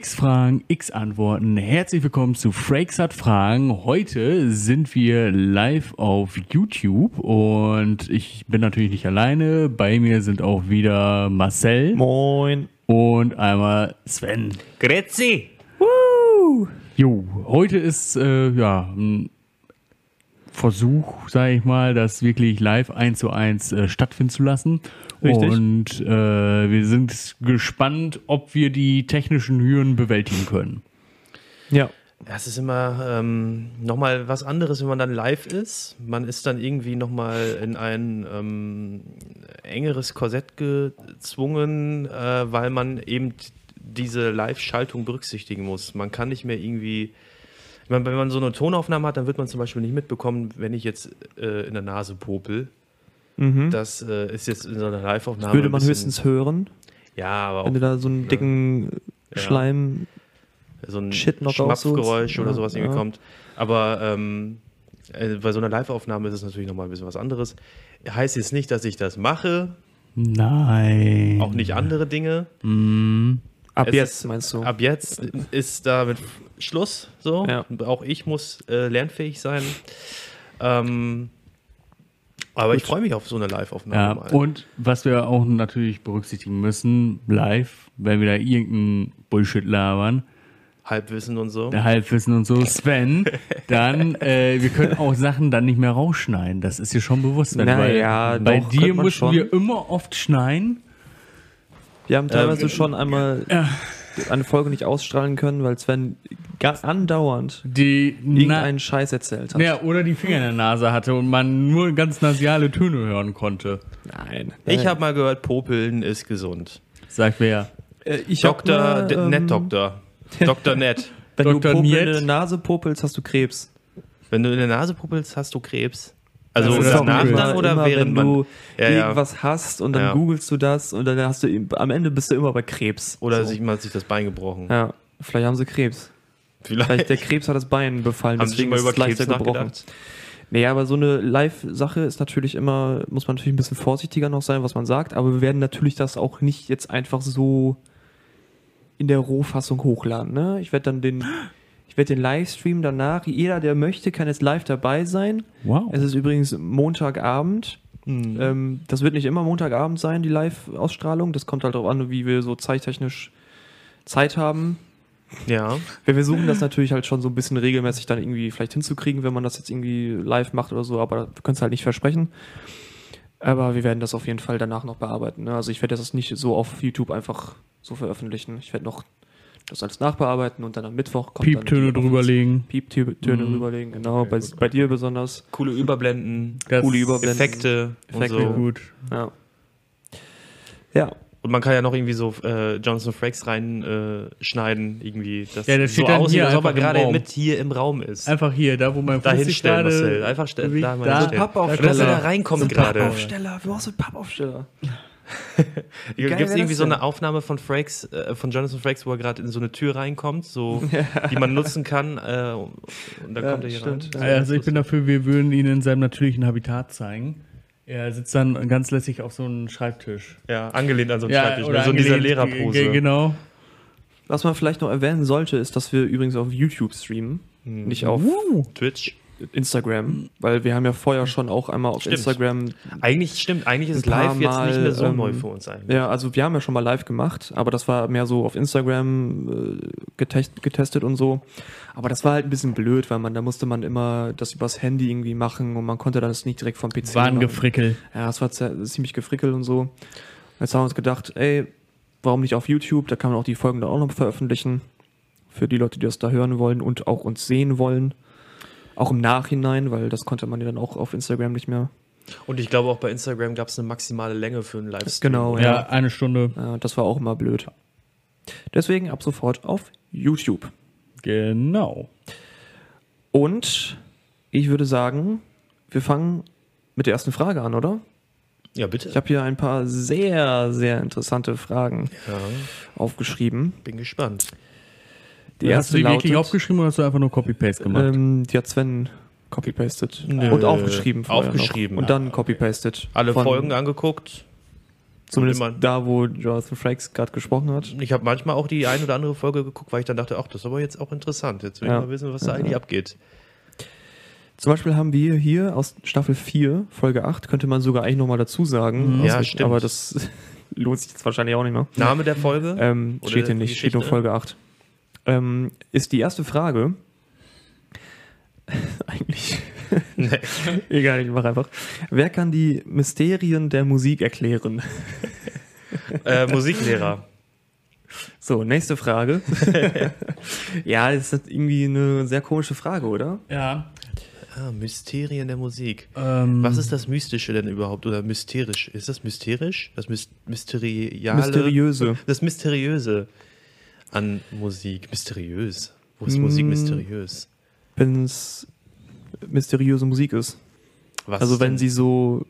X Fragen, X Antworten. Herzlich willkommen zu Frakes hat Fragen. Heute sind wir live auf YouTube und ich bin natürlich nicht alleine. Bei mir sind auch wieder Marcel Moin. und einmal Sven. Grüezi! Jo, heute ist äh, ja ein Versuch, sage ich mal, das wirklich live eins zu eins äh, stattfinden zu lassen. Richtig. Und äh, wir sind gespannt, ob wir die technischen Hürden bewältigen können. Ja. Es ist immer ähm, nochmal was anderes, wenn man dann live ist. Man ist dann irgendwie nochmal in ein ähm, engeres Korsett gezwungen, äh, weil man eben diese Live-Schaltung berücksichtigen muss. Man kann nicht mehr irgendwie. Ich meine, wenn man so eine Tonaufnahme hat, dann wird man zum Beispiel nicht mitbekommen, wenn ich jetzt äh, in der Nase popel. Das äh, ist jetzt in so einer Live-Aufnahme. Mhm. Würde man bisschen- höchstens hören, Ja, aber wenn auch du da so einen dicken Ja. Schleim. so ein rausholst. oder Ja, sowas irgendwie ja. kommt. Aber ähm, äh, bei so einer Live-Aufnahme ist es natürlich nochmal ein bisschen was anderes. Heißt jetzt nicht, dass ich das mache, Nein. auch nicht andere Dinge. Ab Es jetzt ist- meinst du? Ab jetzt ist damit Schluss. So. Ja. Auch ich muss äh, lernfähig sein. Ähm, aber ich freue mich auf so eine Ja, Live-Aufnahme. mal. und was wir auch natürlich berücksichtigen müssen, live, wenn wir da irgendeinen Bullshit labern, Halbwissen und so. der Halbwissen und so, Sven, dann, äh, wir können auch Sachen dann nicht mehr rausschneiden. Das ist dir schon bewusst, Sven, Na weil ja, bei doch, dir müssen schon. wir immer oft schneiden. Wir haben teilweise Ähm, schon einmal eine Folge nicht ausstrahlen können, weil Sven andauernd Die irgendeinen Scheiß erzählt hat. ja, oder die Finger in der Nase hatte und man nur ganz nasiale Töne hören konnte. Nein. ich habe mal gehört, Popeln ist gesund. Sagt wer? äh, ich Dr. mal, ähm, Net-Doktor. Dr. Net. Wenn Dr. du Popel in der Nase popelst, hast du Krebs. Wenn du in der Nase popelst, hast du Krebs. Also Das ist danach dann oder immer, während wenn man. du Ja, ja. irgendwas hast und dann Ja. googelst du das und dann hast du am Ende bist du immer bei Krebs. Oder so. sich mal sich das Bein gebrochen. Ja, vielleicht haben sie Krebs. Vielleicht Vielleicht. der Krebs hat das Bein befallen, Haben Sie schon deswegen mal ist über es leichter Krebs gebrochen. Nee, aber so eine Live-Sache ist natürlich immer, muss man natürlich ein bisschen vorsichtiger noch sein, was man sagt, aber wir werden natürlich das auch nicht jetzt einfach so in der Rohfassung hochladen. Ne? Ich werde dann den, ich werde den Livestream danach, jeder, der möchte, kann jetzt live dabei sein. Wow. Es ist übrigens Montagabend. Mhm. Ähm, das wird nicht immer Montagabend sein, die Live-Ausstrahlung. Das kommt halt darauf an, wie wir so zeittechnisch Zeit haben. Ja. Wir versuchen das natürlich halt schon so ein bisschen regelmäßig dann irgendwie vielleicht hinzukriegen, wenn man das jetzt irgendwie live macht oder so, aber wir können es halt nicht versprechen. Aber wir werden das auf jeden Fall danach noch bearbeiten. Ne? Also ich werde das nicht so auf YouTube einfach so veröffentlichen. Ich werde noch das alles nachbearbeiten und dann am Mittwoch kommt Pieptöne drüberlegen. Pieptöne drüberlegen, genau. Bei, bei dir besonders. Coole Überblenden, Das Coole Überblenden. Effekte, Effekte. und so. Gut. Ja. Ja. Und man kann ja noch irgendwie so äh, Jonathan Frakes reinschneiden, äh, irgendwie. Das Ja, das so aussieht, hier als ob er gerade Raum. mit hier im Raum ist. Einfach hier, da wo mein da Fuß sich hinstellen, gerade Marcel. Einfach stell, bewegt. da Da. hinstellen. Pappaufsteller. Dass er da reinkommt gerade. Pappaufsteller. Du brauchst einen Pappaufsteller. Gibt es irgendwie so eine Aufnahme von Frakes, äh, von Jonathan Frakes, wo er gerade in so eine Tür reinkommt, so, die man nutzen kann, äh, und dann Ja, kommt er hier stimmt. rein. Also ich bin dafür, wir würden ihn in seinem natürlichen Habitat zeigen. Er sitzt dann ganz lässig auf so einem Schreibtisch. Ja, angelehnt an so einen Schreibtisch, oder so in dieser Lehrerpose. ge- Genau. Was man vielleicht noch erwähnen sollte, ist, dass wir übrigens auf YouTube streamen, nicht auf Twitch. Instagram, weil wir haben ja vorher schon auch einmal auf Stimmt. Instagram, Eigentlich stimmt, eigentlich ist live jetzt nicht mehr so Mal, neu ähm, für uns eigentlich. ja, also wir haben ja schon mal live gemacht, aber das war mehr so auf Instagram äh, getest, getestet und so. Aber das war halt ein bisschen blöd, weil man, da musste man immer das übers Handy irgendwie machen und man konnte das nicht direkt vom PC War ein. Gefrickel. Ja, es war ziemlich gefrickelt und so. Jetzt haben wir uns gedacht, ey, warum nicht auf YouTube? Da kann man auch die Folgen dann auch noch veröffentlichen. Für die Leute, die das da hören wollen und auch uns sehen wollen. Auch im Nachhinein, weil das konnte man ja dann auch auf Instagram nicht mehr. Und ich glaube auch bei Instagram gab es eine maximale Länge für einen Livestream. Genau, Ja, ja. eine Stunde. ja. Das war auch immer blöd. Deswegen ab sofort auf YouTube. Genau. Und ich würde sagen, wir fangen mit der ersten Frage an, oder? Ja, bitte. Ich habe hier ein paar sehr, sehr interessante Fragen ja, aufgeschrieben. bin gespannt. Die Hast du erste die wirklich lautet, aufgeschrieben oder hast du einfach nur Copy-Paste gemacht? Ähm, die hat Sven copy-pasted. Und aufgeschrieben. Aufgeschrieben, Noch. Und ja. dann copy-pasted. Alle Folgen angeguckt. Zumindest da, wo Jonathan Frakes gerade gesprochen hat. Ich habe manchmal auch die ein oder andere Folge geguckt, weil ich dann dachte, ach, das ist aber jetzt auch interessant. Jetzt will Ja. ich mal wissen, was da eigentlich abgeht. Zum Beispiel haben wir hier aus Staffel 4, Folge 8, könnte man sogar eigentlich nochmal dazu sagen. Mhm. Ja, stimmt. Aber das lohnt sich jetzt wahrscheinlich auch nicht mehr. Name der Folge? Ähm, steht hier nicht, steht nur Geschichte? Folge 8. Ähm, ist die erste Frage. Eigentlich. Nee. Egal, ich mach einfach. Wer kann die Mysterien der Musik erklären? äh, Musiklehrer. So, nächste Frage. ja, das ist irgendwie eine sehr komische Frage, oder? Ja. Ah, Mysterien der Musik. Ähm, Was ist das Mystische denn überhaupt? Oder mysterisch? Ist das mysterisch? Das Mys Mysteriale? Mysteriöse. Das Mysteriöse an Musik. Mysteriös. Wo ist Mm. Musik mysteriös? Wenn es mysteriöse Musik ist. Was Also ist wenn denn sie so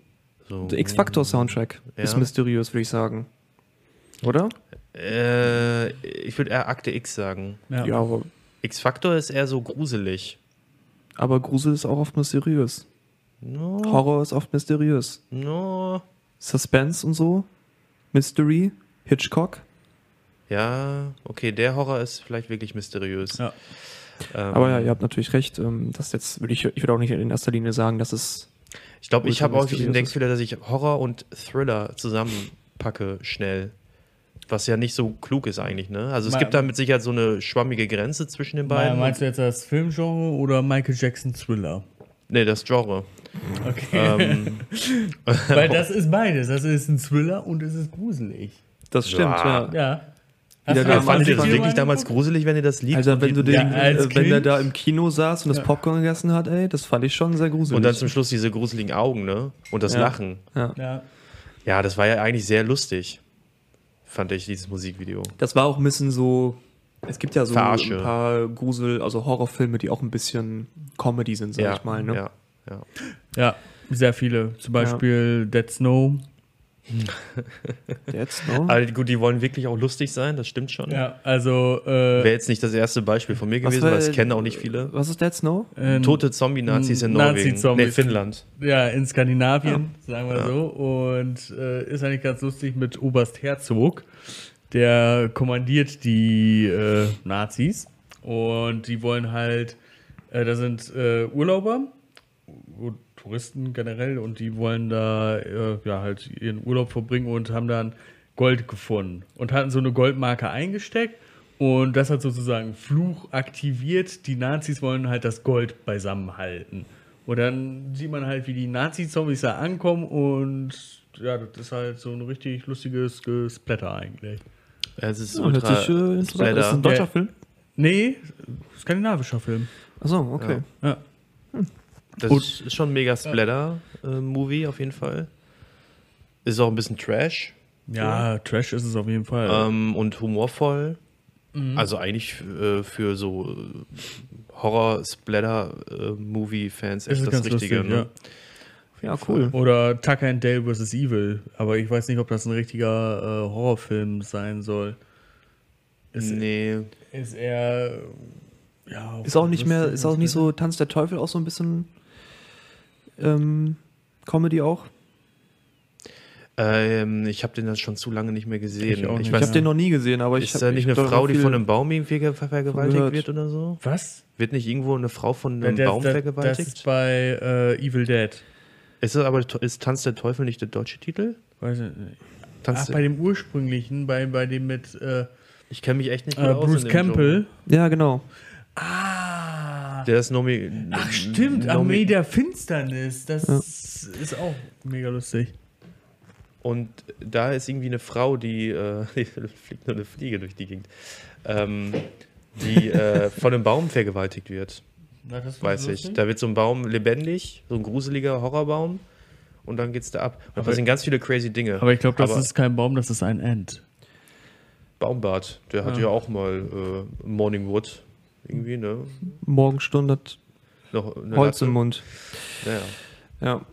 so Der X-Factor-Soundtrack ist Ja. mysteriös, würde ich sagen. Oder? Äh, ich würde eher Akte X sagen. ja. Ja, aber, X-Factor ist eher so gruselig. aber Grusel ist auch oft mysteriös. No, Horror ist oft mysteriös. no. Suspense und so. Mystery. Hitchcock. Ja, okay, der Horror ist vielleicht wirklich mysteriös. Ja. Ähm, Aber ja, ihr habt natürlich recht. Ähm, das jetzt würde ich, ich würde auch nicht in erster Linie sagen, dass es. Ich glaube, ich habe auch den Denkfehler, dass ich Horror und Thriller zusammenpacke schnell. Was ja nicht so klug ist eigentlich, ne? Also es Me- gibt da mit Sicherheit so eine schwammige Grenze zwischen den beiden. Meinst du jetzt das Filmgenre oder Michael Jackson Thriller? nee, das Genre. Okay. ähm, Weil das ist beides. Das ist ein Thriller und es ist gruselig. Das stimmt, Ja. ja. Ja. Wieder du da Fandet ihr das wirklich damals gruselig, wenn ihr das Lied Also wenn du den, Ja, als äh, wenn der da im Kino saß und das Popcorn gegessen hat, ey, das fand ich schon sehr gruselig. und dann zum Schluss diese gruseligen Augen, ne? Und das Ja. Lachen. ja. Ja. Ja, das war ja eigentlich sehr lustig. Fand ich, dieses Musikvideo. Das war auch ein bisschen so. Es gibt ja so Verarsche. ein paar Grusel, also Horrorfilme, die auch ein bisschen Comedy sind, sag ja, ich mal. Ne? ja, ja. ja, sehr viele. Zum Beispiel Dead Snow. Jetzt, ne? Aber gut, die wollen wirklich auch lustig sein, das stimmt schon. Ja, also. Äh, Wäre jetzt nicht das erste Beispiel von mir gewesen, war- weil es kennen auch nicht viele. Was ist Dead Snow? äh, Tote Zombie-Nazis in Norwegen. Nazi-Zombies. Nee, Finnland. Ja, in Skandinavien, sagen wir so. Und äh, ist eigentlich ganz lustig mit Oberst Herzog. Der kommandiert die äh, Nazis. Und die wollen halt, äh, da sind äh, Urlauber, und Touristen generell, und die wollen da äh, ja halt ihren Urlaub verbringen und haben dann Gold gefunden. Und hatten so eine Goldmarke eingesteckt. Und das hat sozusagen Fluch aktiviert. Die Nazis wollen halt das Gold beisammen halten. Und dann sieht man halt, wie die Nazi-Zombies da ankommen und ja, das ist halt so ein richtig lustiges Gesplatter eigentlich. Ja, Es ist Ja, hört ultra sich, äh, interessant. Splatter. Das ist ein deutscher Ja. Film? Nee, skandinavischer Film. Achso, okay. Ja. Das Und- ist ist schon ein mega Splatter-Movie auf jeden Fall. Ist auch ein bisschen Trash Ja, Trash ist es auf jeden Fall. ähm, und humorvoll. Mhm. Also eigentlich äh, für so äh, Horror-Splatter-Movie-Fans ist echt das Richtige. lustig, ne? ja. Ja, cool. Oder Tucker and Dale vs. Evil. Aber ich weiß nicht, ob das ein richtiger äh, Horrorfilm sein soll. Ist, Nee. ist eher. Ja, Ist auch nicht mehr, ist auch nicht so Tanz der Teufel auch so ein bisschen ähm, Comedy auch? Ähm, ich habe den dann schon zu lange nicht mehr gesehen. Ich. Ich habe den noch nie gesehen, aber ich ist da nicht ich eine Frau, die von einem Baum irgendwie ver- vergewaltigt gehört. wird oder so? Was? Wird nicht irgendwo eine Frau von einem Das- Baum das, vergewaltigt? Das ist bei äh, Evil Dead. Ist das aber ist Tanz der Teufel nicht der deutsche Titel? Weiß ich nicht. Tanz Ach, der, bei dem ursprünglichen, bei, bei dem mit äh, ich kenne mich echt nicht gut äh, aus Bruce in dem Campbell. Ja, genau. Ah. Der ist Nomi. Ach stimmt, Nomi Armee der Finsternis. Das ist auch mega lustig. Und da ist irgendwie eine Frau, die, äh, die fliegt nur eine Fliege durch die Gegend, ähm, die äh, von einem Baum vergewaltigt wird, Na, das weiß ich. Da wird so ein Baum lebendig, so ein gruseliger Horrorbaum. Und dann geht's da ab. Und da passieren ganz viele crazy Dinge. Aber ich glaube, das Aber ist kein Baum, das ist ein Ent. Baumbart, der hat Ja. ja auch mal äh, Morningwood irgendwie, ne? Morgenstunde hat Noch Holz im Mund. Ja, ja.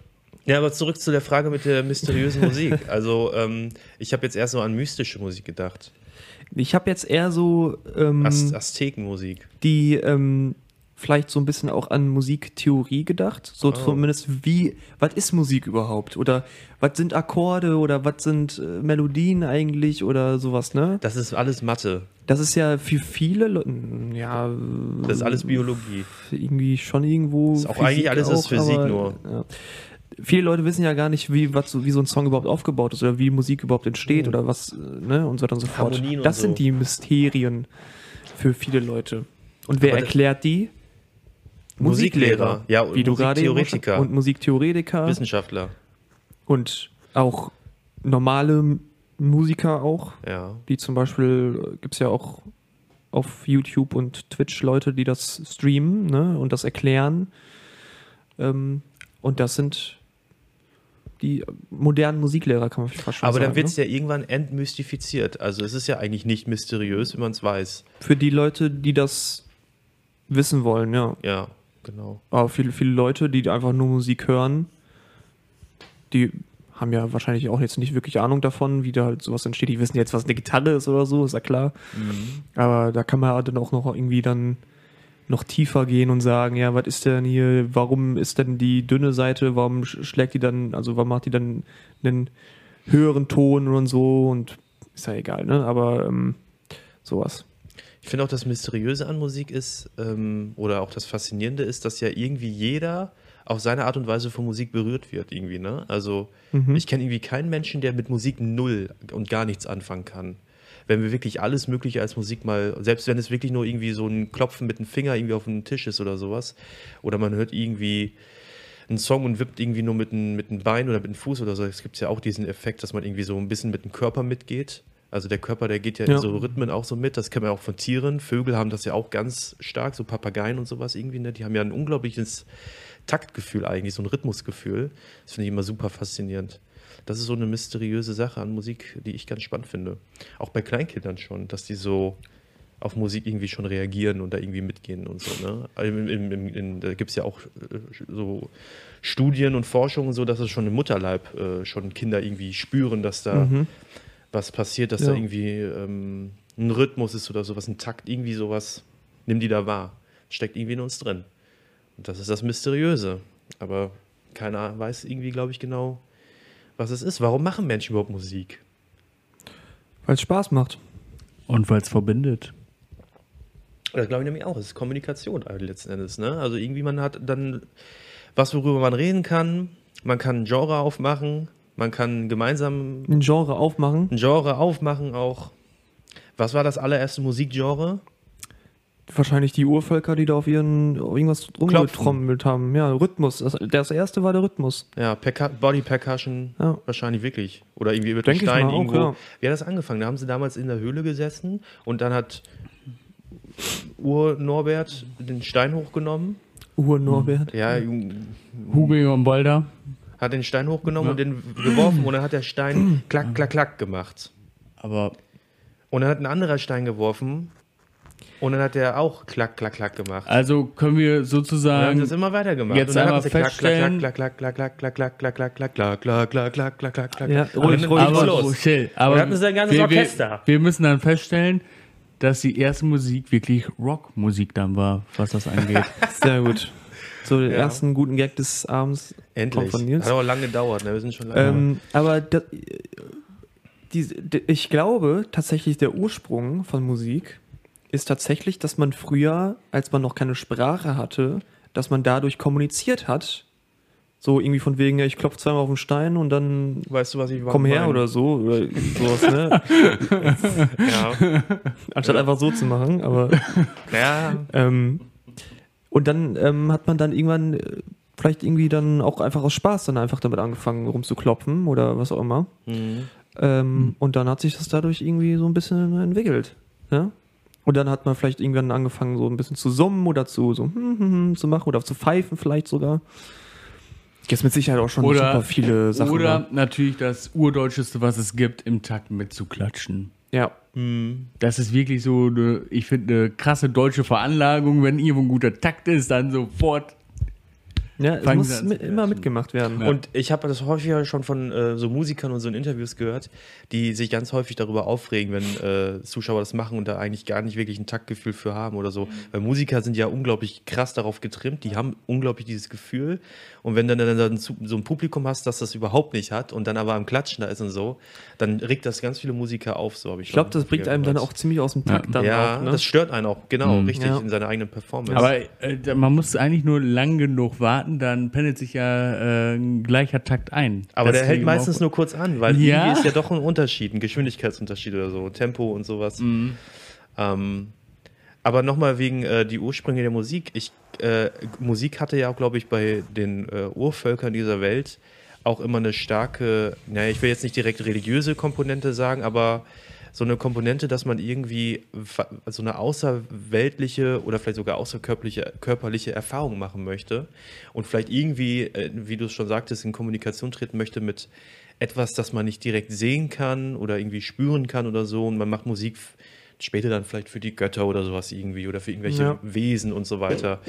Ja. Aber zurück zu der Frage mit der mysteriösen Musik. Also, ähm, ich habe jetzt erst so an mystische Musik gedacht. Ich habe jetzt eher so ähm, Az Aztekenmusik. die, ähm, vielleicht so ein bisschen auch an Musiktheorie gedacht. So zumindest wie, was ist Musik überhaupt? Oder was sind Akkorde oder was sind äh, Melodien eigentlich oder sowas, ne? Das ist alles Mathe. Das ist ja für viele Leute, ja, Das ist alles Biologie. irgendwie schon irgendwo. Ist auch eigentlich alles ist Physik nur. Ja. Viele Leute wissen ja gar nicht, wie, was, so- wie so ein Song überhaupt aufgebaut ist oder wie Musik überhaupt entsteht oder was, äh, ne, und so weiter und so fort. Harmonien Das so. sind die Mysterien für viele Leute. Und wer Aber das- erklärt die? Musiklehrer. Ja, und wie du gerade Musiktheoretiker. Und Musiktheoretiker Wissenschaftler. und auch normale Musiker auch, Ja. die zum Beispiel gibt es ja auch auf YouTube und Twitch Leute, die das streamen ne, und das erklären. Ähm, und das sind die modernen Musiklehrer, kann man fast schon Aber sagen. dann wird es ne? ja irgendwann entmystifiziert. Also es ist ja eigentlich nicht mysteriös, wenn man es weiß. Für die Leute, die das wissen wollen, ja. Ja, genau. Aber viele, viele Leute, die einfach nur Musik hören, die haben ja wahrscheinlich auch jetzt nicht wirklich Ahnung davon, wie da halt sowas entsteht. Die wissen jetzt, was eine Gitarre ist oder so, ist ja klar. Aber da kann man ja dann auch noch irgendwie dann noch tiefer gehen und sagen, ja, was ist denn hier, warum ist denn die dünne Seite, warum sch- schlägt die dann, also warum macht die dann einen höheren Ton und so und ist ja egal, ne? Aber ähm, sowas. Ich finde auch das Mysteriöse an Musik ist, ähm, oder auch das Faszinierende ist, dass ja irgendwie jeder auf seine Art und Weise von Musik berührt wird, irgendwie, ne? Also, ich kenne irgendwie keinen Menschen, der mit Musik null und gar nichts anfangen kann. Wenn wir wirklich alles Mögliche als Musik mal, selbst wenn es wirklich nur irgendwie so ein Klopfen mit dem Finger irgendwie auf den Tisch ist oder sowas, oder man hört irgendwie einen Song und wippt irgendwie nur mit dem, mit dem Bein oder mit dem Fuß oder so. Es gibt ja auch diesen Effekt, dass man irgendwie so ein bisschen mit dem Körper mitgeht. Also der Körper, der geht ja, Ja. in so Rhythmen auch so mit. Das kennen wir auch von Tieren. Vögel haben das ja auch ganz stark, so Papageien und sowas irgendwie. Ne? Die haben ja ein unglaubliches Taktgefühl eigentlich, so ein Rhythmusgefühl. Das finde ich immer super faszinierend. Das ist so eine mysteriöse Sache an Musik, die ich ganz spannend finde. Auch bei Kleinkindern schon, dass die so auf Musik irgendwie schon reagieren und da irgendwie mitgehen und so. Ne? Also Im, im, im, in, da gibt es ja auch äh, so Studien und Forschungen, so dass es schon im Mutterleib äh, schon Kinder irgendwie spüren, dass da was passiert, dass da Ja. irgendwie ähm, ein Rhythmus ist oder sowas, ein Takt, irgendwie sowas, nimm die da wahr. Steckt irgendwie in uns drin. Und das ist das Mysteriöse. Aber keiner weiß irgendwie, glaube ich, genau, was es ist. Warum machen Menschen überhaupt Musik? Weil es Spaß macht. Und weil es verbindet. Das glaube ich nämlich auch. Es ist Kommunikation eigentlich letzten Endes. Ne? Also irgendwie man hat dann was, worüber man reden kann. Man kann ein Genre aufmachen. Man kann gemeinsam Ein Genre aufmachen. ein Genre aufmachen auch. Was war das allererste Musikgenre? Wahrscheinlich die Urvölker, die da auf ihren auf irgendwas rumgetrommelt haben. Ja, Rhythmus. Das, das erste war der Rhythmus. Ja, Perca Body Percussion, Ja. wahrscheinlich wirklich. Oder irgendwie Denk dem ich Stein mal auch, irgendwo. ja. Wie hat das angefangen? Da haben sie damals in der Höhle gesessen und dann hat Ur-Norbert den Stein hochgenommen. Ur-Norbert. Ja, Hugo und Balder. Hat den Stein hochgenommen und den geworfen und dann hat der Stein klack, klack, klack gemacht. Aber Und dann hat ein anderer Stein geworfen und dann hat der auch klack, klack, klack gemacht. also können wir Und dann sozusagen das immer weitergemacht. jetzt und dann einmal feststellen- klack, klack, klack, klack, klack, klack, klack, klack, klack, klack, klack, klack, klack, klack, klack, klack. Ja, ruhig, ruhig, aber, los. oh, chill, aber dann hatten sie ein ganzes wir, Orchester. Wir, wir müssen dann feststellen, dass die erste Musik wirklich Rockmusik dann war, was das angeht. Sehr gut. So, den ersten guten Gag des Abends Endlich. von Nils. Hat aber lange gedauert, ne? wir sind schon lange. Ähm, aber da, die, die, ich glaube tatsächlich, der Ursprung von Musik ist tatsächlich, dass man früher, als man noch keine Sprache hatte, dass man dadurch kommuniziert hat. So irgendwie von wegen, ja, ich klopfe zweimal auf den Stein und dann weißt du, was ich komm her meine? oder so. Oder sowas, ne? Ja. Anstatt einfach so zu machen. Aber ja. Ähm, und dann ähm, hat man dann irgendwann äh, vielleicht irgendwie dann auch einfach aus Spaß dann einfach damit angefangen rumzuklopfen oder was auch immer. Mhm. Ähm, Und dann hat sich das dadurch irgendwie so ein bisschen entwickelt. Ja? Und dann hat man vielleicht irgendwann angefangen, so ein bisschen zu summen oder zu so hm, hm, hm, zu machen oder zu pfeifen vielleicht sogar. Jetzt mit Sicherheit auch schon Oder- super viele Sachen. Oder ne? natürlich das Urdeutscheste, was es gibt, im Takt mitzuklatschen. Ja. Das ist wirklich so, eine, ich finde, eine krasse deutsche Veranlagung. Wenn irgendwo ein guter Takt ist, dann sofort Ja, es muss mit, immer mitgemacht werden. Ja. Und ich habe das häufiger schon von äh, so Musikern und so in Interviews gehört, die sich ganz häufig darüber aufregen, wenn äh, Zuschauer das machen und da eigentlich gar nicht wirklich ein Taktgefühl für haben oder so. Weil Musiker sind ja unglaublich krass darauf getrimmt, die haben unglaublich dieses Gefühl. Und wenn dann, dann, dann so ein Publikum hast, das das überhaupt nicht hat und dann aber am Klatschen da ist und so, dann regt das ganz viele Musiker auf, so habe ich Ich glaube, das bringt einem dann auch ziemlich aus dem Takt dann Ja, auch. Ne? das stört einen auch, genau, Mhm. richtig Ja. in seiner eigenen Performance. Aber äh, man muss eigentlich nur lang genug warten, dann pendelt sich ja äh, ein gleicher Takt ein. Aber der hält Deswegen meistens nur kurz an, weil Ja. irgendwie ist ja doch ein Unterschied, ein Geschwindigkeitsunterschied oder so, Tempo und sowas. Mhm. Ähm, aber nochmal wegen äh, die Ursprünge der Musik. Ich, äh, Musik hatte ja auch, glaube ich, bei den äh, Urvölkern dieser Welt auch immer eine starke, naja, ich will jetzt nicht direkt religiöse Komponente sagen, aber so eine Komponente, dass man irgendwie so eine außerweltliche oder vielleicht sogar außerkörperliche körperliche Erfahrung machen möchte und vielleicht irgendwie, äh, wie du es schon sagtest, in Kommunikation treten möchte mit etwas, das man nicht direkt sehen kann oder irgendwie spüren kann oder so und man macht Musik später dann vielleicht für die Götter oder sowas irgendwie oder für irgendwelche Ja. Wesen und so weiter.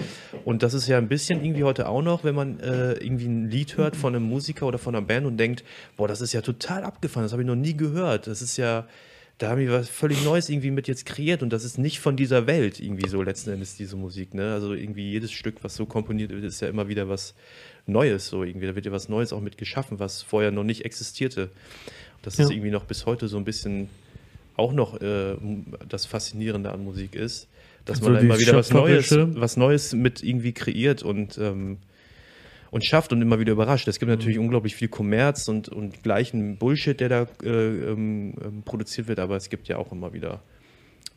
Und das ist ja ein bisschen irgendwie heute auch noch, wenn man äh, irgendwie ein Lied hört von einem Musiker oder von einer Band und denkt, boah, das ist ja total abgefahren, das habe ich noch nie gehört. Das ist ja, da haben wir was völlig Neues irgendwie mit jetzt kreiert und das ist nicht von dieser Welt irgendwie so letzten Endes diese Musik. Ne? Also irgendwie jedes Stück, was so komponiert wird, ist ja immer wieder was Neues so irgendwie. Da wird ja was Neues auch mit geschaffen, was vorher noch nicht existierte. Das ist Ja. irgendwie noch bis heute so ein bisschen auch noch äh, das Faszinierende an Musik ist, dass So man da immer wieder was Neues, was Neues mit irgendwie kreiert und ähm, und schafft und immer wieder überrascht. Es gibt natürlich unglaublich viel Kommerz und, und gleichen Bullshit, der da äh, ähm, ähm, produziert wird, aber es gibt ja auch immer wieder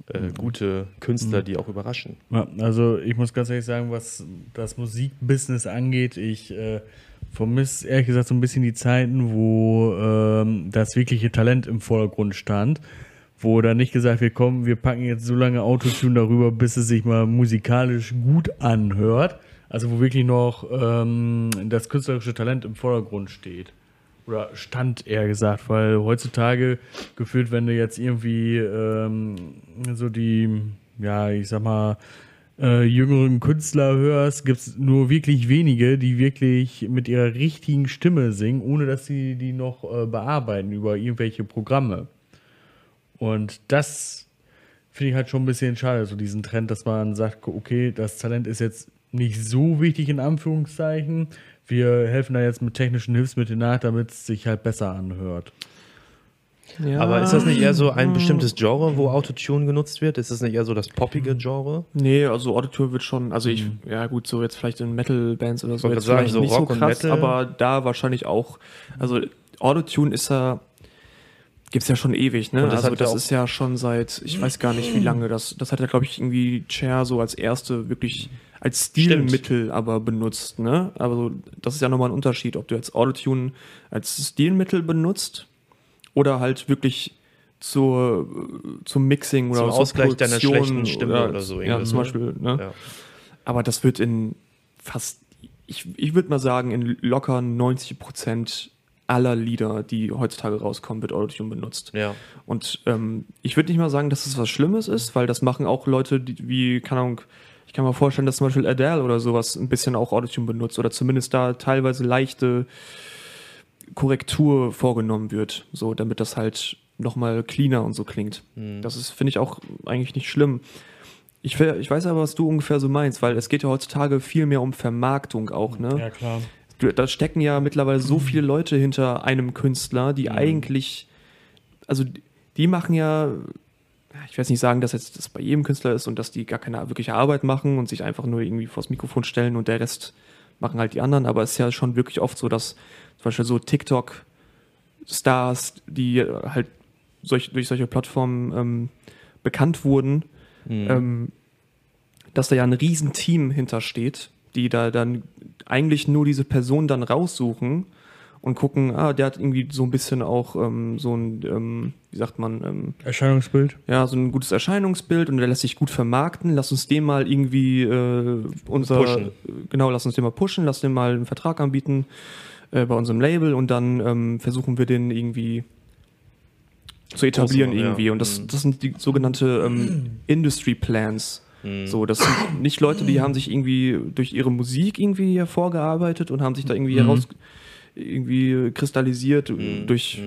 äh, gute Künstler, die auch überraschen. Ja, also ich muss ganz ehrlich sagen, was das Musikbusiness angeht, ich äh, vermisse ehrlich gesagt so ein bisschen die Zeiten, wo ähm, das wirkliche Talent im Vordergrund stand, wo dann nicht gesagt wird, komm, wir packen jetzt so lange Autotune darüber, bis es sich mal musikalisch gut anhört. Also wo wirklich noch ähm, das künstlerische Talent im Vordergrund steht. Oder stand eher gesagt, weil heutzutage gefühlt, wenn du jetzt irgendwie ähm, so die, ja, ich sag mal, äh, jüngeren Künstler hörst, gibt es nur wirklich wenige, die wirklich mit ihrer richtigen Stimme singen, ohne dass sie die noch äh, bearbeiten über irgendwelche Programme. Und das finde ich halt schon ein bisschen schade, so diesen Trend, dass man sagt, okay, das Talent ist jetzt nicht so wichtig in Anführungszeichen. Wir helfen da jetzt mit technischen Hilfsmitteln nach, damit es sich halt besser anhört. Ja. Aber ist das nicht eher so ein bestimmtes Genre, wo Autotune genutzt wird? Ist das nicht eher so das poppige Genre? Nee, also Autotune wird schon, also ich, ja gut, so jetzt vielleicht in Metal-Bands oder so, jetzt sagen, vielleicht so nicht Rock so und krass, Metal. aber da wahrscheinlich auch. Also Autotune ist ja, gibt's ja schon ewig, ne? Das also das ist ja schon seit, ich weiß gar nicht wie lange, das, das hat ja glaube ich irgendwie Cher so als erste wirklich als Stilmittel aber benutzt, ne? Also das ist ja nochmal ein Unterschied, ob du jetzt Autotune als Stilmittel benutzt oder halt wirklich zur, zum Mixing oder Zum zur Ausgleich deiner Produktion schlechten Stimme oder so, Ja, irgendwas, zum ne? Beispiel, ne? Ja. Aber das wird in fast, ich, ich würde mal sagen, in locker 90 Prozent aller Lieder, die heutzutage rauskommen, wird Autotune benutzt. ja. Und ähm, ich würde nicht mal sagen, dass es was Schlimmes ist, weil das machen auch Leute, die, wie, keine Ahnung, ich kann mir vorstellen, dass zum Beispiel Adele oder sowas ein bisschen auch Autotune benutzt oder zumindest da teilweise leichte Korrektur vorgenommen wird, so damit das halt nochmal cleaner und so klingt. Das ist, finde ich, auch eigentlich nicht schlimm. Ich, ich weiß aber, was du ungefähr so meinst, weil es geht ja heutzutage viel mehr um Vermarktung auch, ne? klar. Da stecken ja mittlerweile so viele Leute hinter einem Künstler, die eigentlich, also die machen ja, ich jetzt nicht sagen, dass jetzt das bei jedem Künstler ist und dass die gar keine wirkliche Arbeit machen und sich einfach nur irgendwie vors Mikrofon stellen und der Rest machen halt die anderen, aber es ist ja schon wirklich oft so, dass zum Beispiel so TikTok-Stars, die halt solch, durch solche Plattformen ähm, bekannt wurden, ähm, dass da ja ein Riesenteam hintersteht, die da dann eigentlich nur diese Person dann raussuchen und gucken, ah, der hat irgendwie so ein bisschen auch ähm, so ein, ähm, wie sagt man, ähm, Erscheinungsbild. ja, so ein gutes Erscheinungsbild und der lässt sich gut vermarkten. Lass uns den mal irgendwie äh, unser, Pushen. genau, lass uns den mal pushen, lass den mal einen Vertrag anbieten äh, bei unserem Label und dann ähm, versuchen wir den irgendwie zu etablieren ja. irgendwie. Und das, das sind die sogenannte ähm, Industry Plans. So, das sind nicht Leute, die haben sich irgendwie durch ihre Musik irgendwie hervorgearbeitet und haben sich da irgendwie heraus irgendwie kristallisiert durch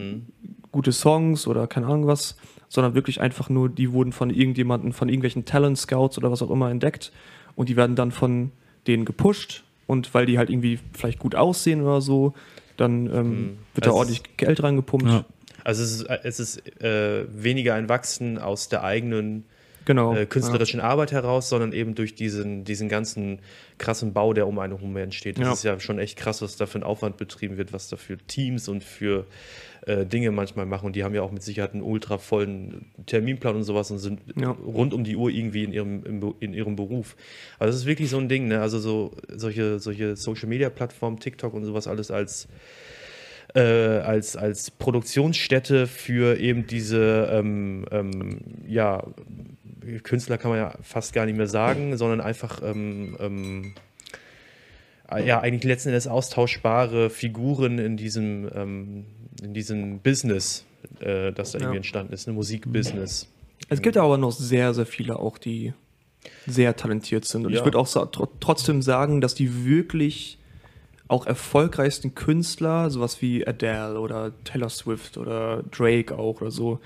gute Songs oder keine Ahnung was, sondern wirklich einfach nur, die wurden von irgendjemanden, von irgendwelchen Talent Scouts oder was auch immer entdeckt und die werden dann von denen gepusht und weil die halt irgendwie vielleicht gut aussehen oder so, dann ähm, wird da Also ordentlich Geld reingepumpt. Ja. Also es ist, es ist äh, weniger ein Wachsen aus der eigenen Genau. äh, künstlerischen Arbeit heraus, sondern eben durch diesen, diesen ganzen krassen Bau, der um einen herum entsteht. Das Ja. ist ja schon echt krass, was da für ein Aufwand betrieben wird, was da für Teams und für äh, Dinge manchmal machen. Und die haben ja auch mit Sicherheit einen ultra vollen Terminplan und sowas und sind Ja. rund um die Uhr irgendwie in ihrem, in ihrem Beruf. Also das ist wirklich so ein Ding, ne? Also so solche, solche Social Media Plattformen, TikTok und sowas alles als äh, als, als Produktionsstätte für eben diese, ähm, ähm, ja, Künstler kann man ja fast gar nicht mehr sagen, sondern einfach, ähm, ähm, äh, ja, eigentlich letzten Endes austauschbare Figuren in diesem, ähm, in diesem Business, äh, das da irgendwie Ja. entstanden ist, ein Musikbusiness. Es gibt aber noch sehr, sehr viele auch, die sehr talentiert sind. Und Ja. ich würde auch sa tr trotzdem sagen, dass die wirklich auch erfolgreichsten Künstler, sowas wie Adele oder Taylor Swift oder Drake auch oder so,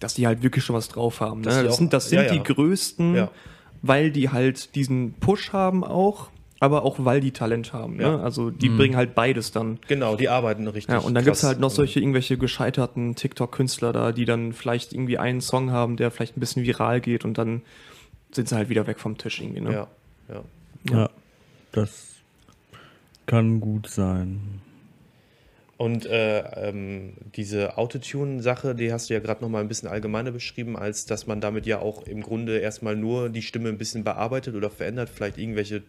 dass die halt wirklich schon was drauf haben. Ne? die Das auch- sind, das sind ja, ja. die größten, Ja. weil die halt diesen Push haben auch, aber auch weil die Talent haben. Ne? Ja. Also die bringen halt beides dann. Genau, die arbeiten richtig. Ja, und dann gibt es halt noch solche irgendwelche gescheiterten TikTok-Künstler da, die dann vielleicht irgendwie einen Song haben, der vielleicht ein bisschen viral geht und dann sind sie halt wieder weg vom Tisch irgendwie. Ne? Ja, ja. Ja, das kann gut sein. Und äh, ähm, diese Autotune-Sache, die hast du ja gerade noch mal ein bisschen allgemeiner beschrieben, als dass man damit ja auch im Grunde erstmal nur die Stimme ein bisschen bearbeitet oder verändert, vielleicht irgendwelche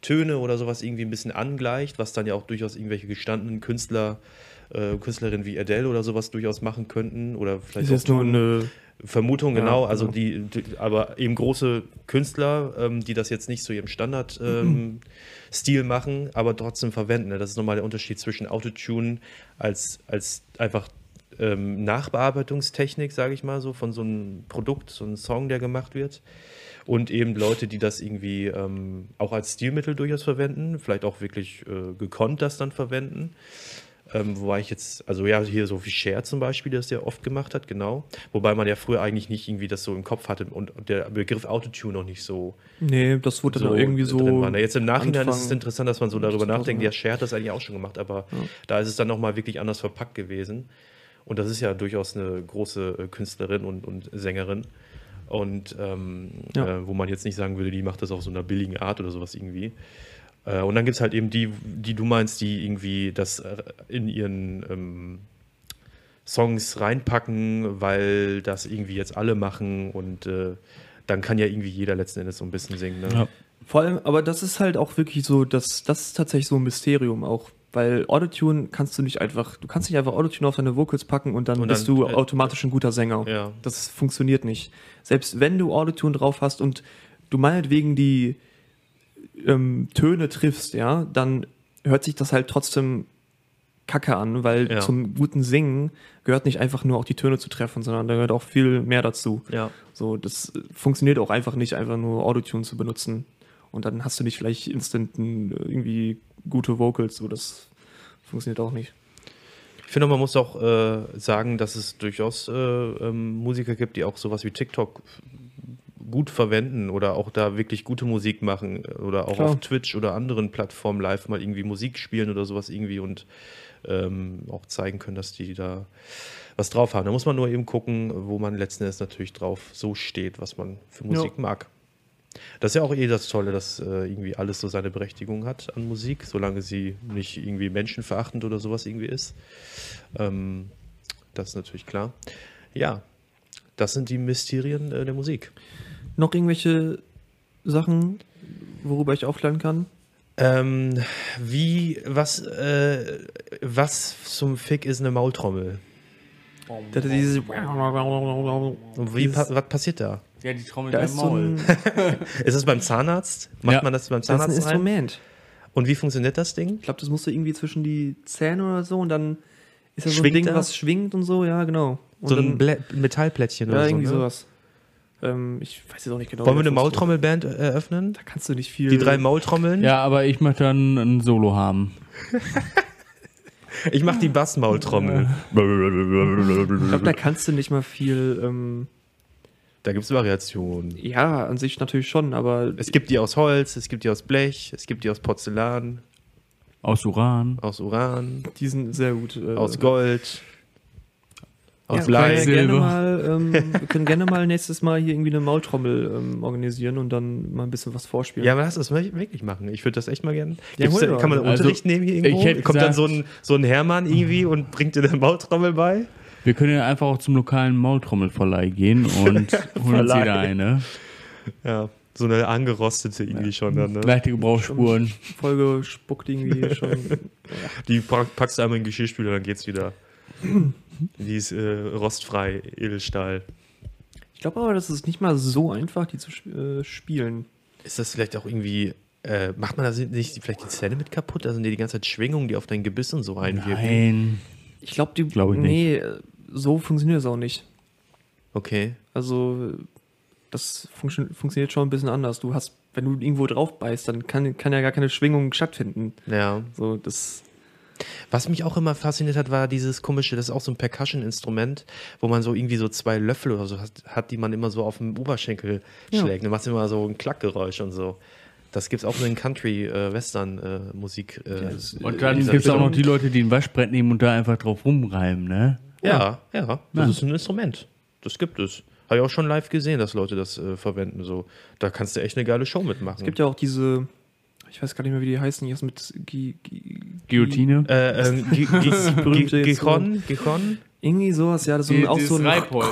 Töne oder sowas irgendwie ein bisschen angleicht, was dann ja auch durchaus irgendwelche gestandenen Künstler, äh, Künstlerinnen wie Adele oder sowas durchaus machen könnten oder vielleicht Ist jetzt auch nur eine. Vermutung, Ja, genau. Also genau. die, die, aber eben große Künstler, ähm, die das jetzt nicht zu ihrem Standard-Stil ähm, Stil machen, aber trotzdem verwenden. Ne? Das ist nochmal der Unterschied zwischen Autotune als, als einfach ähm, Nachbearbeitungstechnik, sage ich mal so, von so einem Produkt, so einem Song, der gemacht wird. Und eben Leute, die das irgendwie ähm, auch als Stilmittel durchaus verwenden, vielleicht auch wirklich äh, gekonnt das dann verwenden. Ähm, wobei ich jetzt, also ja, hier so wie Cher zum Beispiel, der das ja oft gemacht hat, genau. Wobei man ja früher eigentlich nicht irgendwie das so im Kopf hatte und der Begriff Autotune noch nicht so, Nee, das wurde dann so auch irgendwie so. war. Jetzt im Nachhinein ist es Anfang interessant, dass man so darüber 2000, nachdenkt, ja. ja, Cher hat das eigentlich auch schon gemacht, aber da ist es dann nochmal wirklich anders verpackt gewesen. Und das ist ja durchaus eine große äh, Künstlerin und, und Sängerin. Und ähm, Ja. äh, wo man jetzt nicht sagen würde, die macht das auf so einer billigen Art oder sowas irgendwie. Äh, und dann gibt es halt eben die, die du meinst, die irgendwie das äh, in ihren ähm, Songs reinpacken, weil das irgendwie jetzt alle machen und äh, dann kann ja irgendwie jeder letzten Endes so ein bisschen singen. Ne? Ja. Vor allem, aber das ist halt auch wirklich so, das, das ist tatsächlich so ein Mysterium auch. Weil Autotune kannst du nicht einfach, du kannst nicht einfach Autotune auf deine Vocals packen und dann, Und bist dann, du äh, automatisch ein guter Sänger. Ja. Das funktioniert nicht. Selbst wenn du Autotune drauf hast und du meinetwegen die ähm, Töne triffst, ja, dann hört sich das halt trotzdem kacke an, weil Ja. zum guten Singen gehört nicht einfach nur auch die Töne zu treffen, sondern da gehört auch viel mehr dazu. Ja. So, das funktioniert auch einfach nicht, einfach nur Autotune zu benutzen. Und dann hast du nicht vielleicht instant äh, irgendwie gute Vocals, so das funktioniert auch nicht. Ich finde, man muss auch äh, sagen, dass es durchaus äh, ähm, Musiker gibt, die auch sowas wie TikTok gut verwenden oder auch da wirklich gute Musik machen oder auch Klar. auf Twitch oder anderen Plattformen live mal irgendwie Musik spielen oder sowas irgendwie und ähm, auch zeigen können, dass die da was drauf haben. Da muss man nur eben gucken, wo man letzten Endes natürlich drauf so steht, was man für Musik mag. Das ist ja auch eh das Tolle, dass äh, irgendwie alles so seine Berechtigung hat an Musik, solange sie nicht irgendwie menschenverachtend oder sowas irgendwie ist. Ähm, das ist natürlich klar. Ja, das sind die Mysterien äh, der Musik. Noch irgendwelche Sachen, worüber ich aufklären kann? Ähm, wie, was, äh, was zum Fick ist eine Maultrommel? Das ist dieses Und wie, pa was passiert da? Ja, die Trommel da im ist so Maul. ein, Ist es beim Zahnarzt? Macht Ja. man das beim das ist ein Zahnarzt rein? Instrument. Und wie funktioniert das Ding? Ich glaube, das musst du irgendwie zwischen die Zähne oder so und dann ist da so ein Schwingt Ding, da? was schwingt und so, ja, genau. Und So ein Blä Metallplättchen ja, oder so. irgendwie ne? sowas. Ähm, ich weiß jetzt auch nicht genau. Wollen wir eine Maultrommelband äh, eröffnen? Da kannst du nicht viel. Die drei Maultrommeln? Ja, aber ich möchte dann ein Solo haben. Ich mach die Bassmaultrommel. Ich glaube, da kannst du nicht mal viel. Ähm, Da gibt es Variationen. ja, an sich natürlich schon, aber Es gibt die aus Holz, es gibt die aus Blech, es gibt die aus Porzellan, Aus Uran. aus Uran, die sind sehr gut. Äh, aus Gold, aus ja, Blei. können wir, gerne Silber. mal, ähm, wir können gerne mal nächstes Mal hier irgendwie eine Maultrommel ähm, organisieren und dann mal ein bisschen was vorspielen. Ja, aber lass das wirklich machen. Ich würde das echt mal gerne. Ja, da, kann man Also, Unterricht nehmen hier irgendwo? Kommt dann gesagt- so ein, so ein Hermann irgendwie und bringt dir eine Maultrommel bei? Wir können ja einfach auch zum lokalen Maultrommelverleih gehen und holen uns Verleih. jeder eine. Ja, so eine angerostete irgendwie schon dann. Ne? Leichte Gebrauchsspuren. Folge spuckt irgendwie schon. Die pack- packst du einmal in den Geschirrspüler, dann geht's wieder. Die ist äh, rostfrei, Edelstahl. Ich glaube aber, das ist nicht mal so einfach, die zu sp äh, spielen. Ist das vielleicht auch irgendwie, äh, macht man da nicht vielleicht die Zähne mit kaputt? Da sind ja die ganze Zeit Schwingungen, die auf dein Gebiss und so einwirken. Nein. Ich glaube, die. Glaub ich nicht. nee, äh, so funktioniert es auch nicht. Okay. Also, das funktio funktioniert schon ein bisschen anders. Du hast, wenn du irgendwo drauf beißt, dann kann, kann ja gar keine Schwingung stattfinden. Ja. So, das. Was mich auch immer fasziniert hat, war dieses komische, das ist auch so ein Percussion-Instrument, wo man so irgendwie so zwei Löffel oder so hat, hat die man immer so auf dem Oberschenkel Ja. schlägt. Dann macht immer so ein Klackgeräusch und so. Das gibt es auch in Country-Western-Musik. Äh, das- Und dann gibt es auch noch die Leute, die ein Waschbrett nehmen und da einfach drauf rumreimen, ne? ja, ja, das Ja. ist ein Instrument. Das gibt es. Habe ich auch schon live gesehen, dass Leute das äh, verwenden. So. Da kannst du echt eine geile Show mitmachen. Es gibt ja auch diese. Ich weiß gar nicht mehr, wie die heißen. Jetzt mit Guillotine. äh, ähm. Gichon? Gichon? Irgendwie sowas, ja. Das ist auch so ein.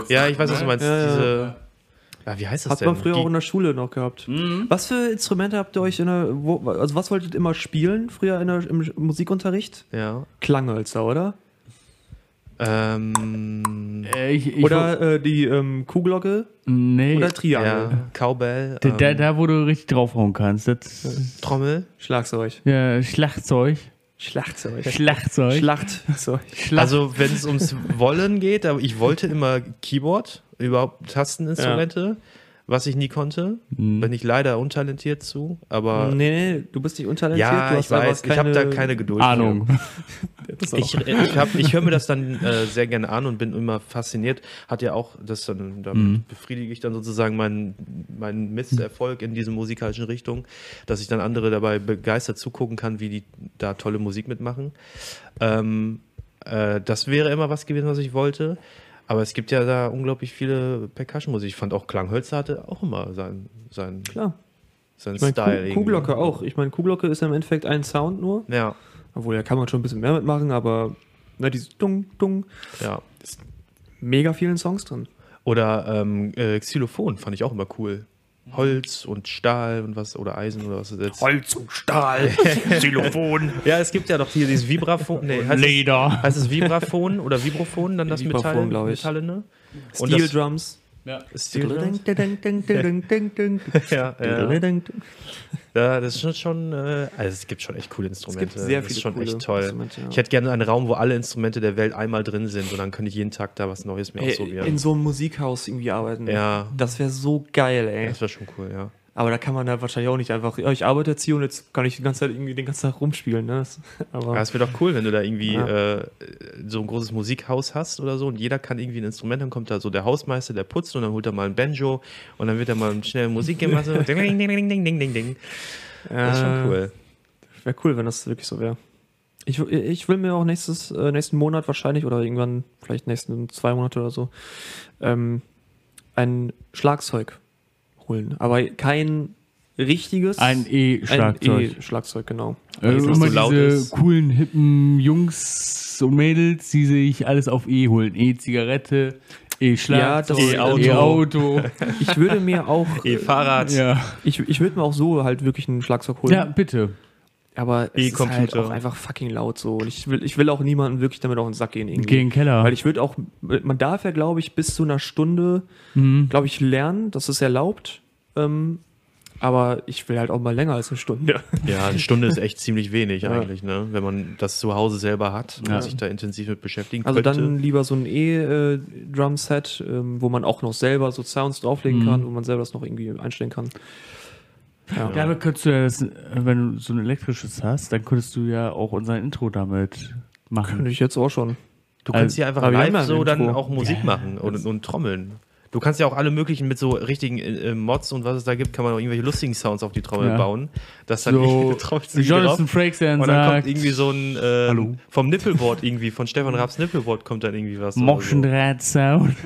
Ja, ich weiß, was du meinst. Diese, ja, wie heißt das Hat denn? man früher auch in der Schule noch gehabt. Mhm. Was für Instrumente habt ihr euch in der. Wo, also, was wolltet ihr immer spielen früher in der, im Musikunterricht? ja. Klanghölzer, oder? Ähm, Äh, ich, ich, oder äh, die ähm, Kuhglocke nee, oder Triangel? ja, Cowbell. da, da, ähm, da, wo du richtig draufhauen kannst. Das, Trommel. Schlagzeug. ja, Schlagzeug. Schlagzeug. Schlagzeug. Schlachtzeug. Schlag Also, wenn es ums Wollen geht, aber ich wollte immer Keyboard, überhaupt Tasteninstrumente, was ich nie konnte. Mhm. Bin ich leider untalentiert zu, aber nee, nee, du bist nicht untalentiert. ja, du ich weiß, ich habe da keine Geduld. Ahnung. Ich, ich, hab- ich höre mir das dann äh, sehr gerne an und bin immer fasziniert. Hat ja auch, das dann, damit Mhm. befriedige ich dann sozusagen meinen, meinen Misserfolg in diese musikalischen Richtung, dass ich dann andere dabei begeistert zugucken kann, wie die da tolle Musik mitmachen. Ähm, äh, das wäre immer was gewesen, was ich wollte. Aber es gibt ja da unglaublich viele Percussion-Musik. Ich fand auch Klanghölzer hatte auch immer seinen sein, Klar. sein Ich meine, Style. Kuh. Kuhglocke auch. Ich meine, Kuhglocke ist ja im Endeffekt ein Sound nur. Ja, Obwohl, da kann man schon ein bisschen mehr mitmachen, aber na, dieses Dung, Dung, ja. mega vielen Songs drin. Oder ähm, äh, Xylophon fand ich auch immer cool. Holz und Stahl und was, oder Eisen oder was ist jetzt. Holz und Stahl, Xylophon. Ja, es gibt ja doch hier dieses Vibraphon. Nee, heißt, es, Leder. heißt es Vibraphon oder Vibraphon, dann das Vibraphon, Metall, ich. Metallene? Und Steel das- Drums. Ja. Es Ja, ja. ja, das ist schon, schon äh, also es gibt schon echt coole Instrumente. gibt sehr das ist viele schon coole echt toll. Instrumente, ja. Ich hätte gerne einen Raum, wo alle Instrumente der Welt einmal drin sind und dann könnte ich jeden Tag da was Neues mir Ey, ausprobieren. in so einem Musikhaus irgendwie arbeiten. Ja. Das wäre so geil, ey. das wäre schon cool, ja. Aber da kann man da wahrscheinlich auch nicht einfach, ja, ich arbeite jetzt hier und jetzt kann ich die ganze Zeit irgendwie den ganzen Tag rumspielen, ne? Das- Aber Ja, es wäre doch cool, wenn du da irgendwie Ja. äh, so ein großes Musikhaus hast oder so und jeder kann irgendwie ein Instrument, dann kommt da so der Hausmeister, der putzt und dann holt er mal ein Banjo und dann wird er mal schnell Musik gemacht. So ding, ding, ding, ding, ding, ding, ding. Das ist schon cool. Wäre cool, wenn das wirklich so wäre. Ich, ich will mir auch nächstes, äh, nächsten Monat wahrscheinlich oder irgendwann, vielleicht nächsten zwei Monate oder so, ähm, ein Schlagzeug holen. Aber kein richtiges. Ein E-Schlagzeug. Ein E-Schlagzeug, genau. Äh, was immer so laut diese ist. coolen, hippen Jungs und Mädels, die sich alles auf E holen. E-Zigarette, E-Schlagzeug, Ja, E-Auto. E-Auto. Ich würde mir auch, E-Fahrrad. ja. ich, ich würde mir auch so halt wirklich ein Schlagzeug holen. ja, bitte. Aber es ist halt auch einfach fucking laut so. Und ich will, ich will auch niemanden wirklich damit auf den Sack gehen irgendwie. Den Keller. Weil ich würde auch, man darf ja, glaube ich, bis zu einer Stunde, Mhm. glaube ich, lernen. Das ist erlaubt. Ähm, Aber ich will halt auch mal länger als eine Stunde. Ja, eine Stunde ist echt ziemlich wenig Ja. eigentlich, ne? wenn man das zu Hause selber hat Ja. und sich da intensiv mit beschäftigen Also könnte. dann lieber so ein E-Drum-Set, ähm, wo man auch noch selber so Sounds drauflegen Mhm. kann, wo man selber das noch irgendwie einstellen kann. Ja. Ja, aber könntest du ja das, wenn du so ein elektrisches hast, dann könntest du ja auch unser Intro damit machen. Könnte ich jetzt auch schon. Du kannst Also, hier einfach ja live so dann auch Musik machen und, und trommeln. Du kannst ja auch alle möglichen mit so richtigen äh, Mods und was es da gibt, kann man auch irgendwelche lustigen Sounds auf die Trommel Ja. bauen. Dass dann So, irgendwie Jonathan Frakes dann und dann sagt, kommt irgendwie so ein äh, Hallo. vom Nippelboard irgendwie, von Stefan Raabs Nippelboard kommt dann irgendwie was. oder Moschendraht-Sound.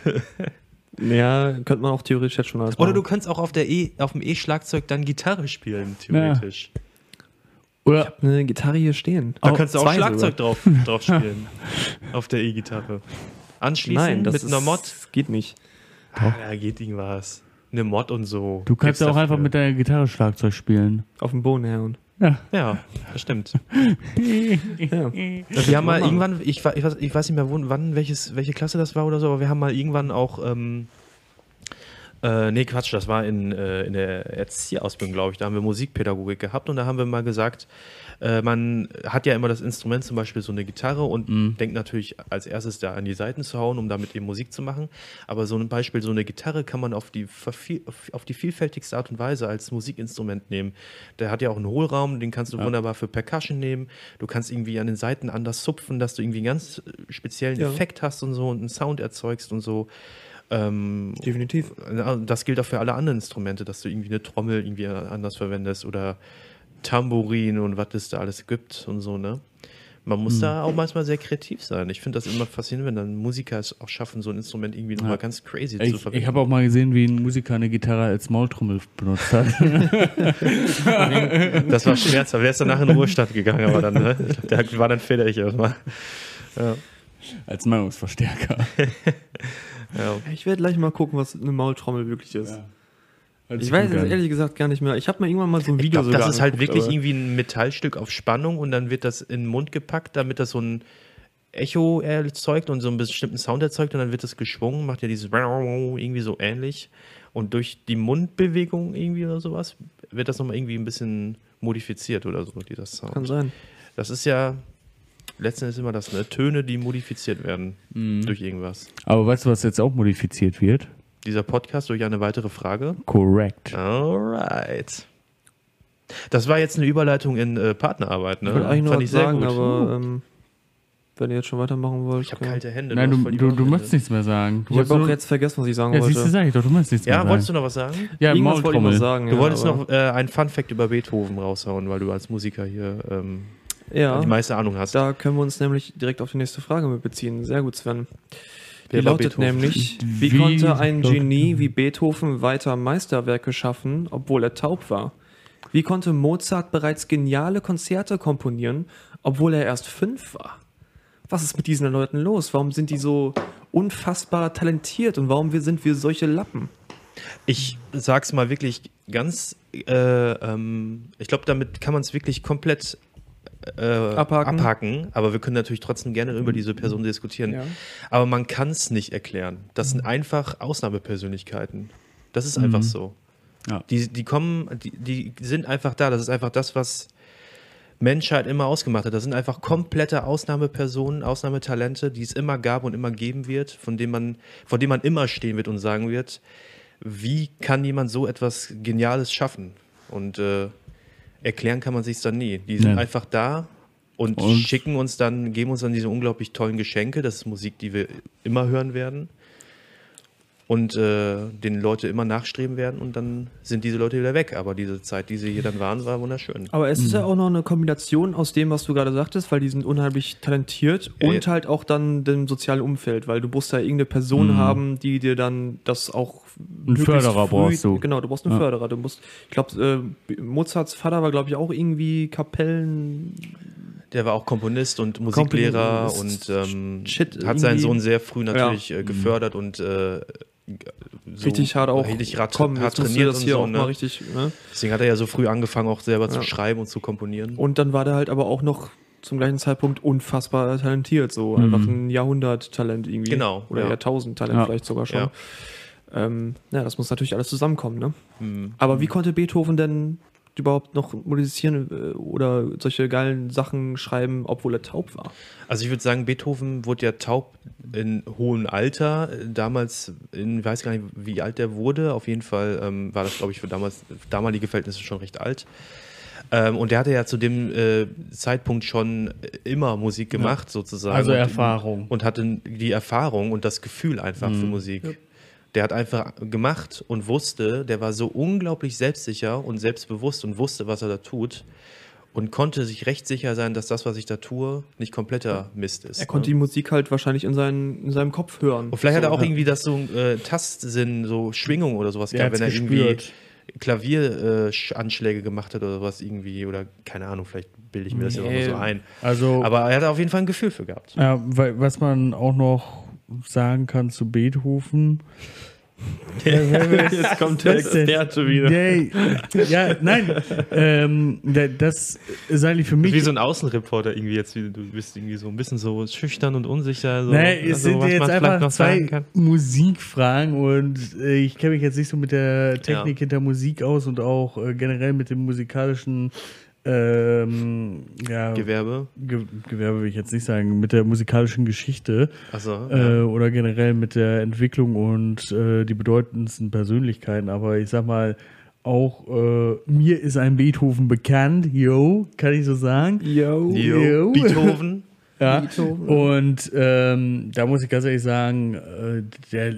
Ja, könnte man auch theoretisch jetzt schon alles Oder machen. du kannst auch auf, der e, auf dem E-Schlagzeug dann Gitarre spielen, theoretisch. Oder eine Gitarre hier stehen. Da Auch kannst du auch Schlagzeug drauf, drauf spielen. auf der E-Gitarre. Anschließend Nein, das mit einer ist- Mod. geht nicht. Ja, geht irgendwas. Eine Mod und so. du kannst Gibt's ja auch dafür. einfach mit deiner Gitarre Schlagzeug spielen. Auf dem Boden herhauen. Ja. Ja, das stimmt. Ja. wir haben mal irgendwann, ich, ich, weiß, ich weiß nicht mehr, wo, wann, welches, welche Klasse das war oder so, aber wir haben mal irgendwann auch, ähm, äh, nee, Quatsch, das war in, äh, in der Erzieherausbildung, glaube ich. Da haben wir Musikpädagogik gehabt und da haben wir mal gesagt, äh, man hat ja immer das Instrument, zum Beispiel so eine Gitarre und Mhm. denkt natürlich als erstes da an die Saiten zu hauen, um damit eben Musik zu machen. Aber so ein Beispiel, so eine Gitarre kann man auf die, auf- die vielfältigste Art und Weise als Musikinstrument nehmen. Der hat ja auch einen Hohlraum, den kannst du Ja. wunderbar für Percussion nehmen. Du kannst irgendwie an den Seiten anders zupfen, dass du irgendwie einen ganz äh, speziellen Ja. Effekt hast und so und einen Sound erzeugst und so. Ähm, Definitiv. das gilt auch für alle anderen Instrumente, dass du irgendwie eine Trommel irgendwie anders verwendest oder Tambourin und was es da alles gibt und so, ne? Man muss da auch manchmal sehr kreativ sein. Ich finde das immer faszinierend, wenn dann Musiker es auch schaffen, so ein Instrument irgendwie nochmal ganz crazy zu Ich, verwenden. ich habe auch mal gesehen, wie ein Musiker eine Gitarre als Maultrommel benutzt hat. das war schmerzhaft. Der ist danach in den Ruhestand gegangen, aber dann, ne? Ich der war dann fertig erstmal. Ja. als Meinungsverstärker. Ja. Ich werde gleich mal gucken, was eine Maultrommel wirklich ist. Hört Ich weiß es ehrlich gesagt gar nicht mehr. Ich habe mir irgendwann mal so ein Ich Video glaube, das sogar ist halt angeguckt, wirklich irgendwie ein Metallstück auf Spannung und dann wird das in den Mund gepackt, damit das so ein Echo erzeugt und so einen bestimmten Sound erzeugt und dann wird das geschwungen, macht ja dieses irgendwie so ähnlich. Und durch die Mundbewegung irgendwie oder sowas wird das nochmal irgendwie ein bisschen modifiziert oder so, dieser Sound. Kann sein. Das ist ja letztendlich immer das, ne? Töne, die modifiziert werden Mhm. durch irgendwas. Aber weißt du, was jetzt auch modifiziert wird? Dieser Podcast durch eine weitere Frage. Correct. Alright. Das war jetzt eine Überleitung in äh, Partnerarbeit, ne? Ich wollte eigentlich nur Fand was ich sehr sagen, gut. aber ähm, wenn ihr jetzt schon weitermachen wollt. Ich habe kalte Hände. Nein, du, du, du möchtest nichts mehr sagen. Du Ich habe auch jetzt vergessen, was ich sagen Ja, siehst du, wollte. sag ich doch, du möchtest nichts mehr Ja, sagen. wolltest du noch was sagen? Ja, Irgendwas wollte ich noch sagen. Du ja, wolltest noch äh, einen Fun-Fact über Beethoven raushauen, weil du als Musiker hier ähm, Ja, die meiste Ahnung hast. da können wir uns nämlich direkt auf die nächste Frage mit beziehen. Sehr gut, Sven. Die Wer war lautet Beethoven? nämlich, wie, Wie konnte ein Genie wie Beethoven weiter Meisterwerke schaffen, obwohl er taub war? Wie konnte Mozart bereits geniale Konzerte komponieren, obwohl er erst fünf war? Was ist mit diesen Leuten los? Warum sind die so unfassbar talentiert und warum wir- sind wir solche Lappen? Ich sag's mal wirklich ganz, äh, ähm, ich glaube, damit kann man es wirklich komplett äh, Abhaken. abhaken. Aber wir können natürlich trotzdem gerne über diese Person diskutieren. Ja. Aber man kann es nicht erklären. Das sind einfach Ausnahmepersönlichkeiten. Das ist einfach so. Ja. Die, die kommen, die, die sind einfach da. Das ist einfach das, was Menschheit immer ausgemacht hat. Das sind einfach komplette Ausnahmepersonen, Ausnahmetalente, die es immer gab und immer geben wird, von dem man, vor dem man immer stehen wird und sagen wird, wie kann jemand so etwas Geniales schaffen? Und äh, erklären kann man sich dann nie. Die sind Ja. einfach da und, Und- schicken uns dann, geben uns dann diese unglaublich tollen Geschenke. Das ist Musik, die wir immer hören werden. Und äh, den Leute immer nachstreben werden und dann sind diese Leute wieder weg. Aber diese Zeit, die sie hier dann waren, war wunderschön. Aber es ist ja auch noch eine Kombination aus dem, was du gerade sagtest, weil die sind unheimlich talentiert Ja, und ja. halt auch dann dem sozialen Umfeld, weil du musst da irgendeine Person Mhm. haben, die dir dann das auch Einen Förderer brauchst du. Genau, du brauchst einen Ja. Förderer. Du musst, ich glaube, äh, Mozarts Vater war, glaube ich, auch irgendwie Kapellen. Der war auch Komponist und Musiklehrer Komponist, und ähm, Shit, hat seinen. Sohn sehr früh natürlich äh, gefördert und äh, so richtig hart auch. richtig hart, Komm, hart trainiert das und hier so. auch mal Ne? richtig. Ne? Deswegen hat er ja so früh angefangen, auch selber zu Ja. schreiben und zu komponieren. Und dann war der halt aber auch noch zum gleichen Zeitpunkt unfassbar talentiert, so Mhm. einfach ein Jahrhunderttalent irgendwie. Genau, Oder ja. Jahrtausendtalent Ja. vielleicht sogar schon. Ja. Ähm, ja, das muss natürlich alles zusammenkommen, ne? Hm. Aber wie konnte Beethoven denn überhaupt noch musizieren äh, oder solche geilen Sachen schreiben, obwohl er taub war? Also ich würde sagen, Beethoven wurde ja taub in hohem Alter. Damals, in, ich weiß gar nicht, wie alt er wurde. Auf jeden Fall ähm, war das, glaube ich, für damals, damalige Verhältnisse schon recht alt. Ähm, und der hatte ja zu dem äh, Zeitpunkt schon immer Musik gemacht, sozusagen. Also und, Erfahrung. Und hatte die Erfahrung und das Gefühl einfach für Musik. Der hat einfach gemacht und wusste, der war so unglaublich selbstsicher und selbstbewusst und wusste, was er da tut. Und konnte sich recht sicher sein, dass das, was ich da tue, nicht kompletter Mist ist. Er konnte die ne? Musik halt wahrscheinlich in, seinen, in seinem Kopf hören. Und vielleicht hat er So, auch irgendwie das so äh, Tastsinn, so Schwingung oder sowas gehabt, wenn er irgendwie gespürt. Klavieranschläge gemacht hat oder sowas irgendwie, oder keine Ahnung, vielleicht bilde ich mir das jetzt auch nur Nee. so ein. Also, Aber er hat auf jeden Fall ein Gefühl für gehabt. ja, weil, was man auch noch sagen kann zu Beethoven. Jetzt kommt der? Experte wieder. Nee, ja, nein, ähm, da- das ist eigentlich für mich. Wie so ein Außenreporter irgendwie jetzt, du bist irgendwie so ein bisschen so schüchtern und unsicher. So, Nee, es also, sind was jetzt einfach zwei. Musikfragen und äh, ich kenne mich jetzt nicht so mit der Technik Ja. hinter Musik aus und auch äh, generell mit dem musikalischen ähm, ja, Gewerbe. Ge Gewerbe will ich jetzt nicht sagen, mit der musikalischen Geschichte Achso, äh, oder generell mit der Entwicklung und äh, die bedeutendsten Persönlichkeiten. Aber ich sag mal, auch äh, mir ist ein Beethoven bekannt, yo, kann ich so sagen. Yo. Jo. Beethoven. Ja. Beethoven. Und ähm, da muss ich ganz ehrlich sagen, äh, der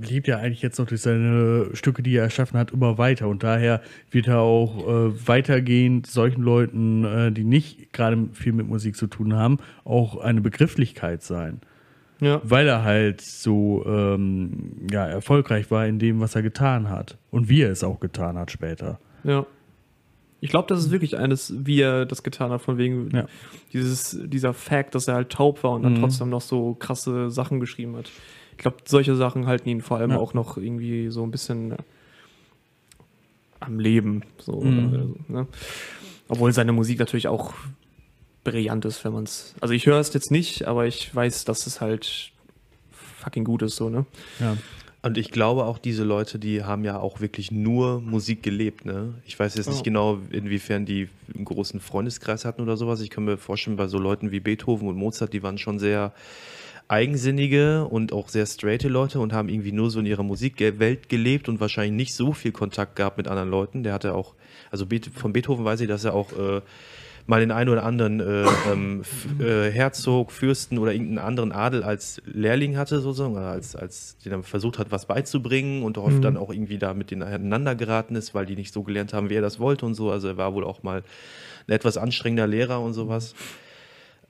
lebt ja eigentlich jetzt noch durch seine Stücke, die er erschaffen hat, immer weiter. Und daher wird er auch äh, weitergehend solchen Leuten, äh, die nicht gerade viel mit Musik zu tun haben, auch eine Begrifflichkeit sein. Ja. Weil er halt so ähm, ja, erfolgreich war in dem, was er getan hat. Und wie er es auch getan hat später. Ja. Ich glaube, das ist wirklich eines, wie er das getan hat, von wegen Ja. dieses, dieser Fact, dass er halt taub war und dann Mhm. trotzdem noch so krasse Sachen geschrieben hat. Ich glaube, solche Sachen halten ihn vor allem Ja. auch noch irgendwie so ein bisschen äh, am Leben. So, Mhm. oder so, ne? Obwohl seine Musik natürlich auch brillant ist, wenn man es. Also ich höre es jetzt nicht, aber ich weiß, dass es halt fucking gut ist, so, ne? Ja. Und ich glaube auch, diese Leute, die haben ja auch wirklich nur Musik gelebt. Ne? Ich weiß jetzt nicht Ja. genau, inwiefern die einen großen Freundeskreis hatten oder sowas. Ich kann mir vorstellen, bei so Leuten wie Beethoven und Mozart, die waren schon sehr eigensinnige und auch sehr straighte Leute und haben irgendwie nur so in ihrer Musikwelt gelebt und wahrscheinlich nicht so viel Kontakt gehabt mit anderen Leuten. Der hatte auch, also von Beethoven weiß ich, dass er auch äh, mal den einen oder anderen äh, ähm, äh, Herzog, Fürsten oder irgendeinen anderen Adel als Lehrling hatte, sozusagen, oder als, als den er versucht hat, was beizubringen und oft dann auch irgendwie da mit denen aneinander geraten ist, weil die nicht so gelernt haben, wie er das wollte und so. Also er war wohl auch mal ein etwas anstrengender Lehrer und sowas.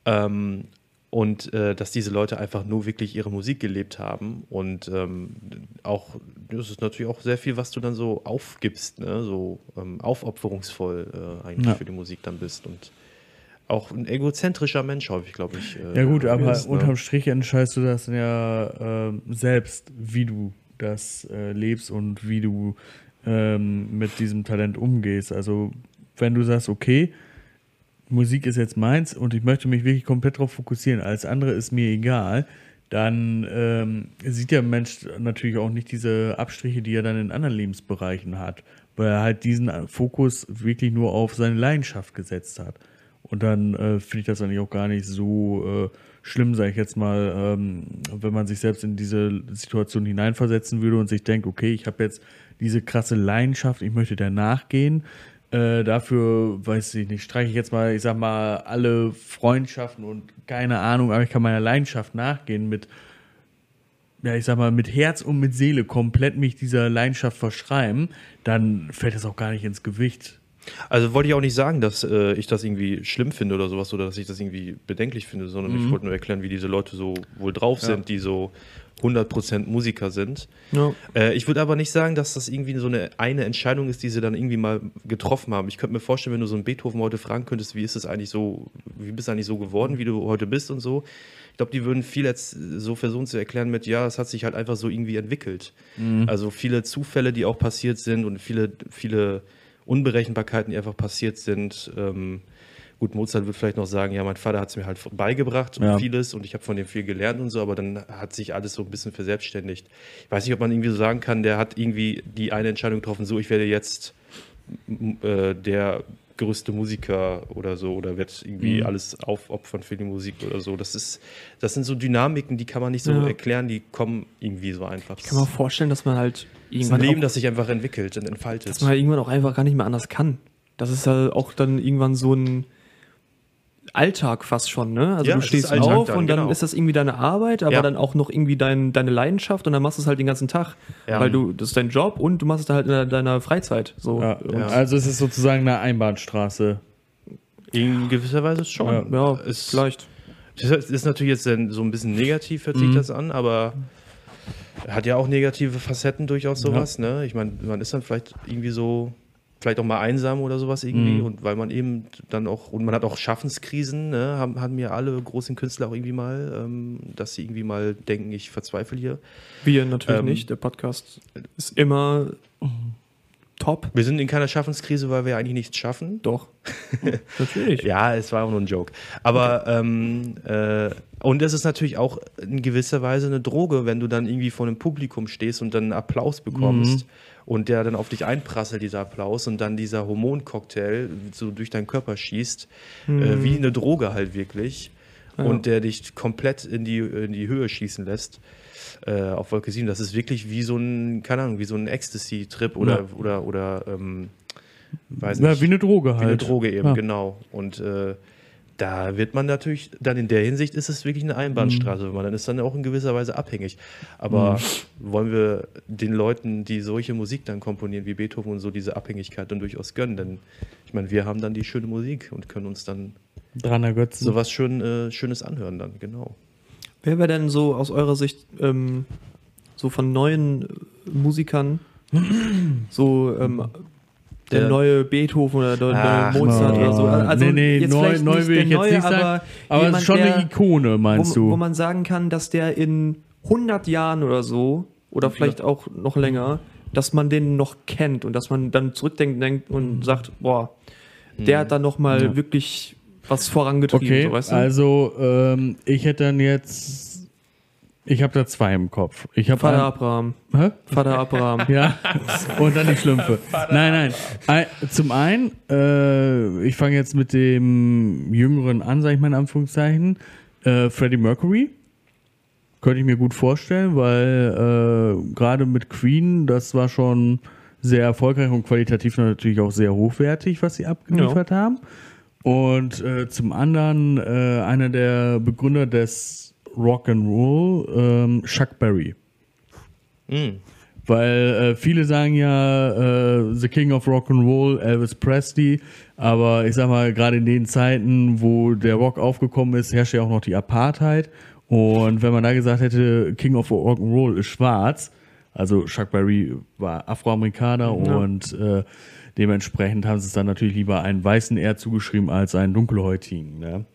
Ähm, und äh, dass diese Leute einfach nur wirklich ihre Musik gelebt haben und ähm, auch, das ist natürlich auch sehr viel, was du dann so aufgibst, ne? so ähm, aufopferungsvoll äh, eigentlich Ja. für die Musik dann bist und auch ein egozentrischer Mensch häufig, glaube ich. äh, Ja gut, aber ist, ne? unterm Strich entscheidest du das ja ähm, selbst, wie du das äh, lebst und wie du ähm, mit diesem Talent umgehst. Also wenn du sagst, okay, Musik ist jetzt meins und ich möchte mich wirklich komplett darauf fokussieren, alles andere ist mir egal, dann ähm, sieht der Mensch natürlich auch nicht diese Abstriche, die er dann in anderen Lebensbereichen hat, weil er halt diesen Fokus wirklich nur auf seine Leidenschaft gesetzt hat. Und dann äh, finde ich das eigentlich auch gar nicht so äh, schlimm, sage ich jetzt mal, ähm, wenn man sich selbst in diese Situation hineinversetzen würde und sich denkt, okay, ich habe jetzt diese krasse Leidenschaft, ich möchte der nachgehen. Äh, dafür, weiß ich nicht, streiche ich jetzt mal, ich sag mal, alle Freundschaften und keine Ahnung, aber ich kann meiner Leidenschaft nachgehen mit, ja, ich sag mal, mit Herz und mit Seele komplett mich dieser Leidenschaft verschreiben, dann fällt das auch gar nicht ins Gewicht. Also wollte ich auch nicht sagen, dass äh, ich das irgendwie schlimm finde oder sowas oder dass ich das irgendwie bedenklich finde, sondern ich wollte nur erklären, wie diese Leute so wohl drauf sind, die so 100% Musiker sind. Ja. Äh, ich würde aber nicht sagen, dass das irgendwie so eine, eine Entscheidung ist, die sie dann irgendwie mal getroffen haben. Ich könnte mir vorstellen, wenn du so einen Beethoven heute fragen könntest, wie ist es eigentlich so, wie bist du eigentlich so geworden, wie du heute bist und so. Ich glaube, die würden viel jetzt so versuchen zu erklären mit, ja, es hat sich halt einfach so irgendwie entwickelt. Also viele Zufälle, die auch passiert sind und viele, viele Unberechenbarkeiten, die einfach passiert sind. Ähm, Gut, Mozart wird vielleicht noch sagen, ja, mein Vater hat es mir halt beigebracht, Ja. vieles und ich habe von dem viel gelernt und so, aber dann hat sich alles so ein bisschen verselbstständigt. Ich weiß nicht, ob man irgendwie so sagen kann, der hat irgendwie die eine Entscheidung getroffen, so, ich werde jetzt äh, der größte Musiker oder so oder wird irgendwie Mhm. alles aufopfern für die Musik oder so. Das ist, das sind so Dynamiken, die kann man nicht so Ja. erklären, die kommen irgendwie so einfach. Ich kann mir vorstellen, dass man halt das ist ein irgendwann, Leben, auch, das sich einfach entwickelt und entfaltet. dass man halt irgendwann auch einfach gar nicht mehr anders kann. Das ist ja auch dann irgendwann so ein Alltag fast schon, ne? Also Ja, du ist stehst auf dann, und dann genau. ist das irgendwie deine Arbeit, aber Ja. dann auch noch irgendwie dein, deine Leidenschaft und dann machst du es halt den ganzen Tag. Ja. Weil du, das ist dein Job und du machst es halt in deiner- Freizeit. So. Ja, Und, Ja. Also es ist sozusagen eine Einbahnstraße. In gewisser Weise schon. ja, es, vielleicht. Das ist natürlich jetzt dann so ein bisschen negativ, hört sich Mhm. das an, aber hat ja auch negative Facetten durchaus sowas. Ne? Ich meine, man ist dann vielleicht irgendwie so, vielleicht auch mal einsam oder sowas irgendwie Mhm. und weil man eben dann auch, und man hat auch Schaffenskrisen, ne? haben, haben ja alle großen Künstler auch irgendwie mal, ähm, dass sie irgendwie mal denken, ich verzweifle hier. Wir natürlich Ähm, nicht. Der Podcast ist immer top. Wir sind in keiner Schaffenskrise, weil wir eigentlich nichts schaffen. Doch. natürlich. Ja, es war auch nur ein Joke. Aber ähm, äh, und es ist natürlich auch in gewisser Weise eine Droge, wenn du dann irgendwie vor einem Publikum stehst und dann einen Applaus bekommst und der dann auf dich einprasselt, dieser Applaus, und dann dieser Hormoncocktail so durch deinen Körper schießt, äh, wie eine Droge halt wirklich. Ja. Und der dich komplett in die, in die Höhe schießen lässt. Äh, auf Wolke 7. Das ist wirklich wie so ein, keine Ahnung, wie so ein Ecstasy-Trip oder, Ja. oder, oder ähm, weiß Ja, nicht. wie eine Droge halt. Wie eine Droge eben, Ja. genau. Und äh, da wird man natürlich, dann in der Hinsicht ist es wirklich eine Einbahnstraße, Mhm. man dann ist dann auch in gewisser Weise abhängig. Aber wollen wir den Leuten, die solche Musik dann komponieren, wie Beethoven und so, diese Abhängigkeit dann durchaus gönnen? Denn ich meine, wir haben dann die schöne Musik und können uns dann Dran ergötzen. sowas schön, äh, Schönes anhören dann, genau. Wer wäre denn so aus eurer Sicht ähm, so von neuen äh, Musikern so ähm, der, Der- neue Beethoven oder der Ach, neue Mozart no. oder so? Also Nee, nee, jetzt neu- neu will ich jetzt neue, nicht sagen, aber, Aber es jemand, schon eine Ikone, meinst wo, du? wo man sagen kann, dass der in 100 Jahren oder so oder vielleicht auch noch länger, dass man den noch kennt und dass man dann zurückdenkt denkt und sagt, boah, der hat da noch mal Ja. wirklich was vorangetrieben, okay, so, weißt du? also ähm, ich hätte dann jetzt, ich habe da zwei im Kopf. Ich habe Vater Abraham. Hä? Vater Abraham. Ja, und dann die Schlümpfe. Nein, nein. Ein- Zum einen, äh, ich fange jetzt mit dem Jüngeren an, sage ich mal in Anführungszeichen. Äh, Freddie Mercury. Könnte ich mir gut vorstellen, weil äh, gerade mit Queen, das war schon sehr erfolgreich und qualitativ natürlich auch sehr hochwertig, was sie abgeliefert haben. Und äh, zum anderen äh, einer der Begründer des Rock'n'Roll, ähm, Chuck Berry. Mhm. Weil äh, viele sagen ja, äh, The King of Rock and Roll, Elvis Presley, aber ich sag mal, gerade in den Zeiten, wo der Rock aufgekommen ist, herrscht ja auch noch die Apartheid. Und wenn man da gesagt hätte, King of Rock and Roll ist schwarz, also Chuck Berry war Afroamerikaner Ja. und äh, dementsprechend haben sie es dann natürlich lieber einen weißen eher zugeschrieben als einen dunkelhäutigen. Ne?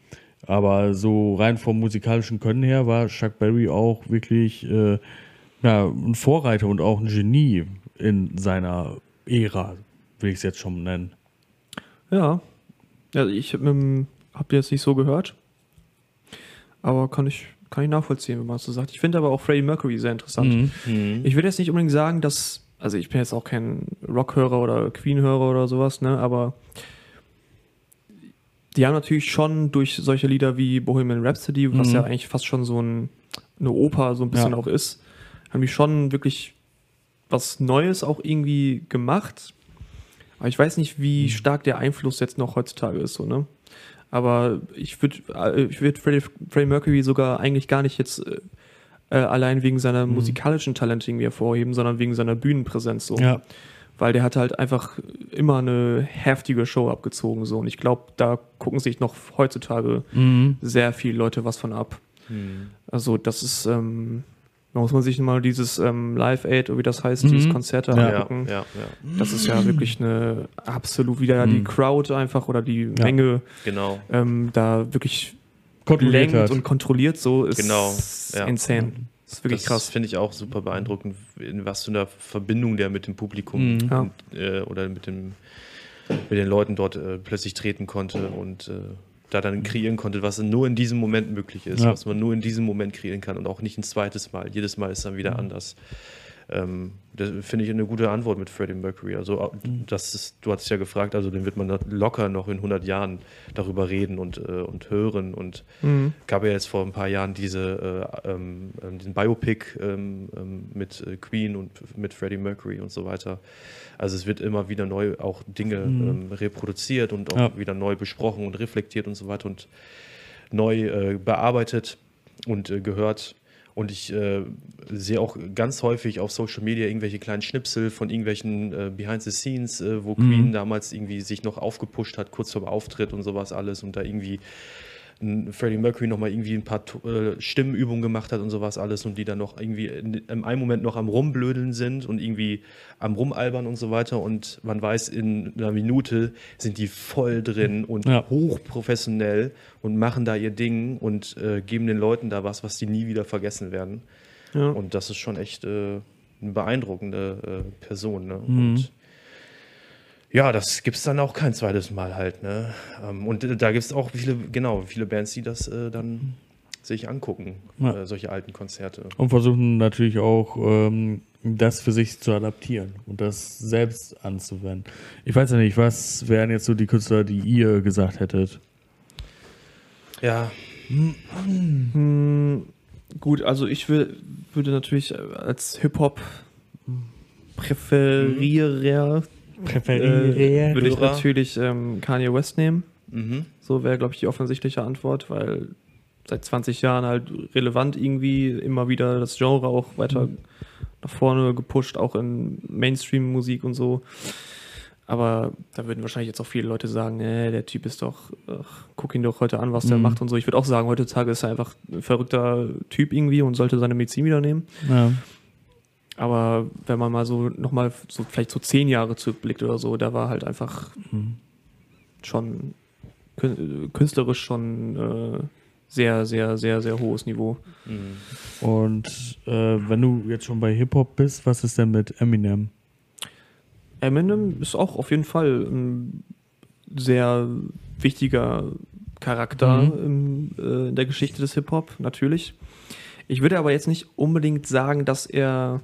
Aber so rein vom musikalischen Können her war Chuck Berry auch wirklich äh, ja, ein Vorreiter und auch ein Genie in seiner Ära, will ich es jetzt schon nennen. Ja. Ja, ich ähm, habe jetzt nicht so gehört. Aber kann ich, kann ich nachvollziehen, wenn man es so sagt. Ich finde aber auch Freddie Mercury sehr interessant. Mhm. Ich würde jetzt nicht unbedingt sagen, dass, also ich bin jetzt auch kein Rockhörer oder Queen-Hörer oder sowas, ne, aber die haben natürlich schon durch solche Lieder wie Bohemian Rhapsody, was Mhm. ja eigentlich fast schon so ein, eine Oper so ein bisschen Ja. auch ist, haben die schon wirklich was Neues auch irgendwie gemacht. Aber ich weiß nicht, Mhm. wie stark der Einfluss jetzt noch heutzutage ist, so, ne? Aber ich würde äh, ich würd Freddie, Freddie Mercury sogar eigentlich gar nicht jetzt äh, allein wegen seiner Mhm. musikalischen Talente irgendwie hervorheben, sondern wegen seiner Bühnenpräsenz so. Ja, Weil der hat halt einfach immer eine heftige Show abgezogen so. Und ich glaube, da gucken sich noch heutzutage mhm. sehr viele Leute was von ab. Mhm. Also das ist, ähm, da muss man sich mal dieses ähm, Live Aid, oder wie das heißt, Mhm. dieses Konzert da Ja, angucken. ja, ja, Das ist ja wirklich eine absolut wieder die Mhm. Crowd einfach oder die Ja. Menge genau. ähm, da wirklich lenkt hat. und kontrolliert so ist Genau, ja. insane. Das ist wirklich das krass. finde ich auch super beeindruckend, in was für einer Verbindung der mit dem Publikum Mhm. Ja. und, äh, oder mit dem mit den Leuten dort äh, plötzlich treten konnte und äh, da dann kreieren konnte, was nur in diesem Moment möglich ist, Ja. was man nur in diesem Moment kreieren kann und auch nicht ein zweites Mal. Jedes Mal ist dann wieder anders. Ähm, das finde ich eine gute Antwort mit Freddie Mercury. Also, das ist, du hast ja gefragt, also den wird man locker noch in 100 Jahren darüber reden und, äh, und hören. Und gab ja jetzt vor ein paar Jahren diese, äh, ähm, ähm, diesen Biopic ähm, ähm, mit äh, Queen und mit Freddie Mercury und so weiter. Also es wird immer wieder neu auch Dinge ähm, reproduziert und auch Ja. wieder neu besprochen und reflektiert und so weiter und neu äh, bearbeitet und äh, gehört. Und ich äh, sehe auch ganz häufig auf Social Media irgendwelche kleinen Schnipsel von irgendwelchen äh, Behind the Scenes, äh, wo Queen damals irgendwie sich noch aufgepusht hat, kurz vorm Auftritt und sowas alles und da irgendwie Freddie Mercury nochmal irgendwie ein paar äh, Stimmenübungen gemacht hat und sowas alles und die dann noch irgendwie in, in einem Moment noch am Rumblödeln sind und irgendwie am Rumalbern und so weiter und man weiß, in einer Minute sind die voll drin und Ja. hochprofessionell und machen da ihr Ding und äh, geben den Leuten da was, was die nie wieder vergessen werden. Ja. Und das ist schon echt äh, eine beeindruckende äh, Person. Ne? Mhm. Und ja, das gibt es dann auch kein zweites Mal halt. Ne? Ähm, und äh, da gibt es auch viele, genau, viele Bands, die das äh, dann sich angucken, Ja. äh, solche alten Konzerte. Und versuchen natürlich auch, ähm, das für sich zu adaptieren und das selbst anzuwenden. Ich weiß ja nicht, was wären jetzt so die Künstler, die ihr gesagt hättet? Ja, Hm, gut, also ich will, würde natürlich als Hip-Hop Präferierer äh, würde ich natürlich ähm, Kanye West nehmen. mhm. So wäre, glaube ich, die offensichtliche Antwort, weil seit 20 Jahren halt relevant irgendwie immer wieder das Genre auch weiter nach vorne gepusht, auch in Mainstream-Musik und so. Aber da würden wahrscheinlich jetzt auch viele Leute sagen, äh, der Typ ist doch, ach, guck ihn doch heute an, was der Mhm. macht und so. Ich würde auch sagen, heutzutage ist er einfach ein verrückter Typ irgendwie und sollte seine Medizin wieder nehmen. Ja. Aber wenn man mal so nochmal so vielleicht so zehn Jahre zurückblickt oder so, da war halt einfach Mhm. schon kün- künstlerisch schon äh, sehr, sehr, sehr, sehr hohes Niveau. Mhm. Und äh, wenn du jetzt schon bei Hip-Hop bist, was ist denn mit Eminem? Eminem ist auch auf jeden Fall ein sehr wichtiger Charakter im, äh, in der Geschichte des Hip-Hop, natürlich. Ich würde aber jetzt nicht unbedingt sagen, dass er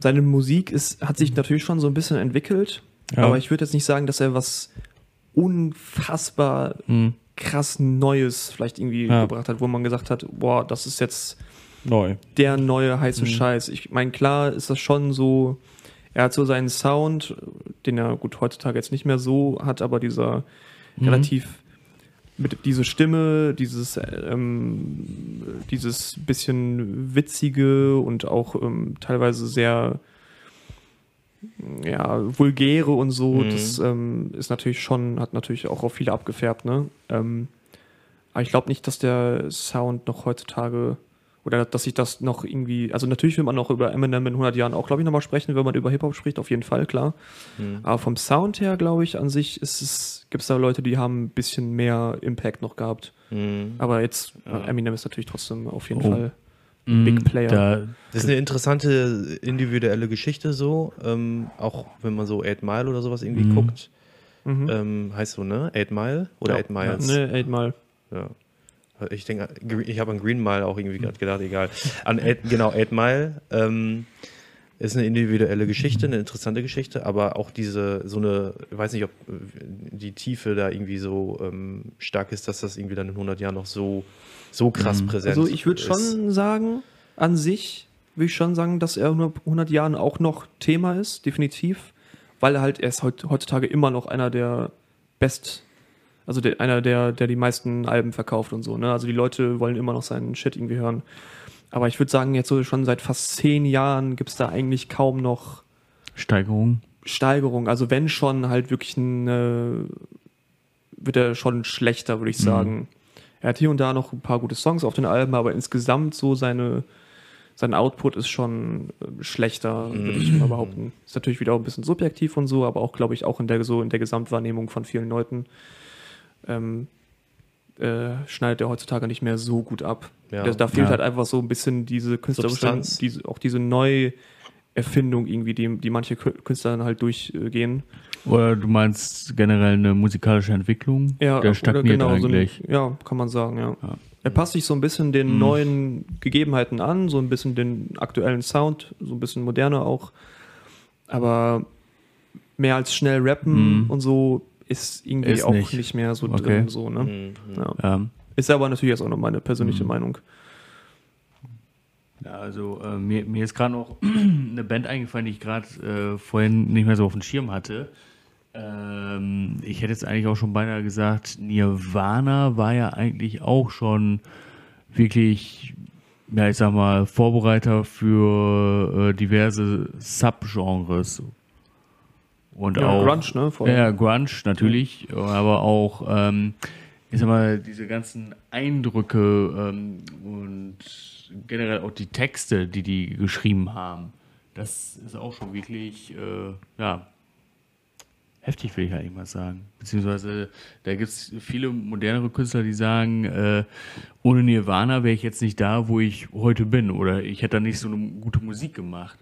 seine Musik ist, hat sich natürlich schon so ein bisschen entwickelt, Ja. aber ich würde jetzt nicht sagen, dass er was unfassbar Hm. krass Neues vielleicht irgendwie Ja. gebracht hat, wo man gesagt hat, boah, das ist jetzt Neu. der neue heiße Mhm. Scheiß. Ich meine, klar ist das schon so, er hat so seinen Sound, den er gut heutzutage jetzt nicht mehr so hat, aber dieser Mhm. relativ mit diese Stimme, dieses ähm, dieses bisschen witzige und auch ähm, teilweise sehr ja, vulgäre und so, Mhm. das ähm, ist natürlich schon, hat natürlich auch auf viele abgefärbt, ne? Ähm, aber ich glaube nicht, dass der Sound noch heutzutage oder dass sich das noch irgendwie, also natürlich will man noch über Eminem in 100 Jahren auch, glaube ich, nochmal sprechen, wenn man über Hip-Hop spricht, auf jeden Fall, klar. Mhm. Aber vom Sound her, glaube ich, an sich ist es, gibt es da Leute, die haben ein bisschen mehr Impact noch gehabt. Mhm. Aber jetzt, Ja. Eminem ist natürlich trotzdem auf jeden Oh. Fall. Mhm. Big Player. Da, Das ist eine interessante individuelle Geschichte so, ähm, auch wenn man so Eight Mile oder sowas irgendwie Mhm. guckt. Mhm. Ähm, heißt so, ne? Eight Mile oder Ja. Eight Miles? Ne, einmal. Ja. Ich denke, ich habe an Green Mile auch irgendwie gerade gedacht, egal. An Eight, genau, Eight Mile ähm, ist eine individuelle Geschichte, eine interessante Geschichte, aber auch diese, so eine, ich weiß nicht, ob äh, die Tiefe da irgendwie so ähm, stark ist, dass das irgendwie dann in 100 Jahren noch so, so krass Mhm. präsent Also ich würde ist. schon sagen, an sich würde ich schon sagen, dass er in 100 Jahren auch noch Thema ist, definitiv, weil er halt, er ist heut, heutzutage immer noch einer der Best, also der, einer der, der die meisten Alben verkauft und so, ne? Also die Leute wollen immer noch seinen Shit irgendwie hören. Aber ich würde sagen, jetzt so schon seit fast zehn Jahren gibt es da eigentlich kaum noch Steigerung. Steigerung. Also wenn schon halt wirklich ein, äh, wird er schon schlechter, würde ich sagen. Er hat hier und da noch ein paar gute Songs auf den Alben, aber insgesamt so seine, sein Output ist schon äh, schlechter, würde ich mal behaupten. Ist natürlich wieder auch ein bisschen subjektiv und so, aber auch, glaube ich, auch in der, so in der Gesamtwahrnehmung von vielen Leuten ähm, äh, schneidet er heutzutage nicht mehr so gut ab. Ja. Da, da fehlt Ja. halt einfach so ein bisschen diese künstlerische, diese, auch diese neu Erfindung irgendwie, die, die manche Kü- Künstler dann halt durchgehen. Oder du meinst generell eine musikalische Entwicklung? Der oder stagniert so ein- eigentlich. ja, kann man sagen, ja. Ja. Er passt sich so ein bisschen den Mhm. neuen Gegebenheiten an, so ein bisschen den aktuellen Sound, so ein bisschen moderner auch. Aber mehr als schnell rappen Mhm. und so ist irgendwie Ist auch nicht. nicht, mehr so Okay. drin. So, ne? Mhm. ja. Ja. Ist aber natürlich jetzt auch noch meine persönliche Mhm. Meinung. Ja, also äh, mir, mir ist gerade noch eine Band eingefallen, die ich gerade äh, vorhin nicht mehr so auf dem Schirm hatte. Ähm, ich hätte jetzt eigentlich auch schon beinahe gesagt, Nirvana war ja eigentlich auch schon wirklich, ja, ich sag mal, Vorbereiter für äh, diverse Subgenres. Und Ja, auch Grunge, ne? Vor allem. ja, Grunge natürlich, aber auch, ähm, ich sag mal, diese ganzen Eindrücke ähm, und generell auch die Texte, die die geschrieben haben, das ist auch schon wirklich, äh, ja, heftig, will ich eigentlich mal sagen. Beziehungsweise, da gibt es viele modernere Künstler, die sagen, äh, ohne Nirvana wäre ich jetzt nicht da, wo ich heute bin oder ich hätte da nicht so eine gute Musik gemacht.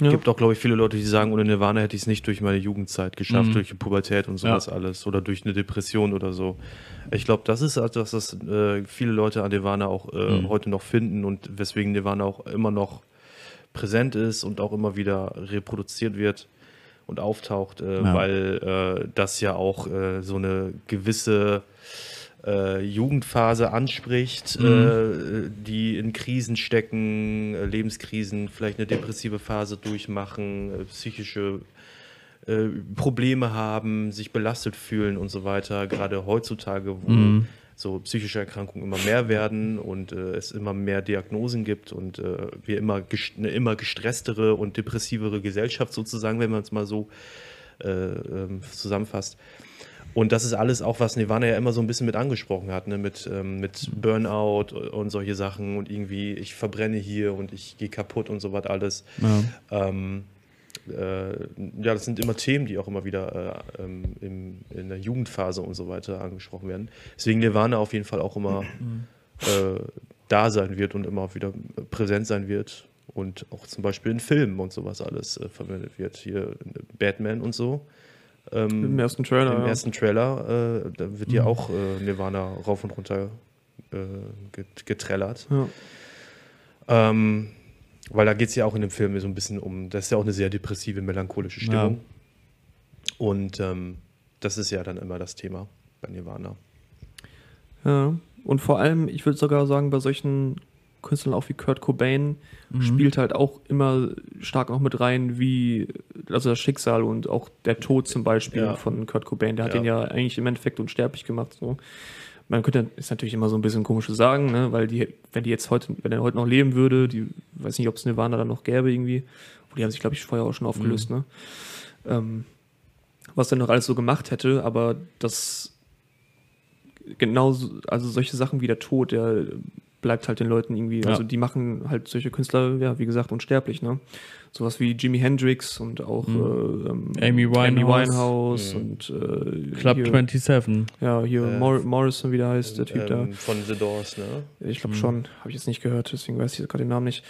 Ja. gibt auch, glaube ich, viele Leute, die sagen, ohne Nirvana hätte ich es nicht durch meine Jugendzeit geschafft, Mhm. durch die Pubertät und sowas Ja. alles oder durch eine Depression oder so. Ich glaube, das ist etwas, das äh, viele Leute an Nirvana auch äh, Mhm. heute noch finden und weswegen Nirvana auch immer noch präsent ist und auch immer wieder reproduziert wird und auftaucht, äh, Ja. weil äh, das ja auch äh, so eine gewisse äh, Jugendphase anspricht, Mhm. äh, die in Krisen stecken, äh, Lebenskrisen, vielleicht eine depressive Phase durchmachen, äh, psychische äh, Probleme haben, sich belastet fühlen und so weiter. Gerade heutzutage, wo Mhm. so psychische Erkrankungen immer mehr werden und äh, es immer mehr Diagnosen gibt und äh, wir immer eine immer gestresstere und depressivere Gesellschaft sozusagen, wenn man es mal so äh, ähm, zusammenfasst. Und das ist alles auch, was Nirvana ja immer so ein bisschen mit angesprochen hat, ne? mit, ähm, mit Burnout und solche Sachen und irgendwie, ich verbrenne hier und ich gehe kaputt und so was alles. Ja. Ähm, äh, ja, das sind immer Themen, die auch immer wieder äh, ähm, im, in der Jugendphase und so weiter angesprochen werden. Deswegen Nirvana auf jeden Fall auch immer äh, da sein wird und immer wieder präsent sein wird und auch zum Beispiel in Filmen und sowas alles äh, verwendet wird. Hier Batman und so. Ähm, Im ersten Trailer. Im ja. ersten Trailer, äh, da wird ja auch äh, Nirvana rauf und runter äh, get- getrellert. Ja. Ähm, weil da geht es ja auch in dem Film so ein bisschen um, das ist ja auch eine sehr depressive, melancholische Stimmung. Und ähm, das ist ja dann immer das Thema bei Nirvana. Ja. Und vor allem, ich würde sogar sagen, bei solchen Künstlern auch wie Kurt Cobain Mhm. spielt halt auch immer stark noch mit rein, wie also das Schicksal und auch der Tod zum Beispiel Ja. von Kurt Cobain. Der hat Ja. den ja eigentlich im Endeffekt unsterblich gemacht. So. Man könnte, ist natürlich immer so ein bisschen komisch zu sagen, ne? weil die, wenn die jetzt heute, wenn er heute noch leben würde, die weiß nicht, ob es Nirvana dann noch gäbe irgendwie. Die haben sich, glaube ich, vorher auch schon aufgelöst, Mhm. ne? Ähm, was er noch alles so gemacht hätte, aber das genauso, also solche Sachen wie der Tod, der bleibt halt den Leuten irgendwie, Ja. also die machen halt solche Künstler, ja, wie gesagt, unsterblich, ne? Sowas wie Jimi Hendrix und auch Mhm. äh, ähm, Amy Winehouse. Winehouse Mhm. und äh, Club hier, 27. Ja, hier Äh, Mor Morrison, wie der heißt, der Typ Ähm, von The Doors, ne? da. Ich glaube Mhm. schon, habe ich jetzt nicht gehört, deswegen weiß ich jetzt gerade den Namen nicht.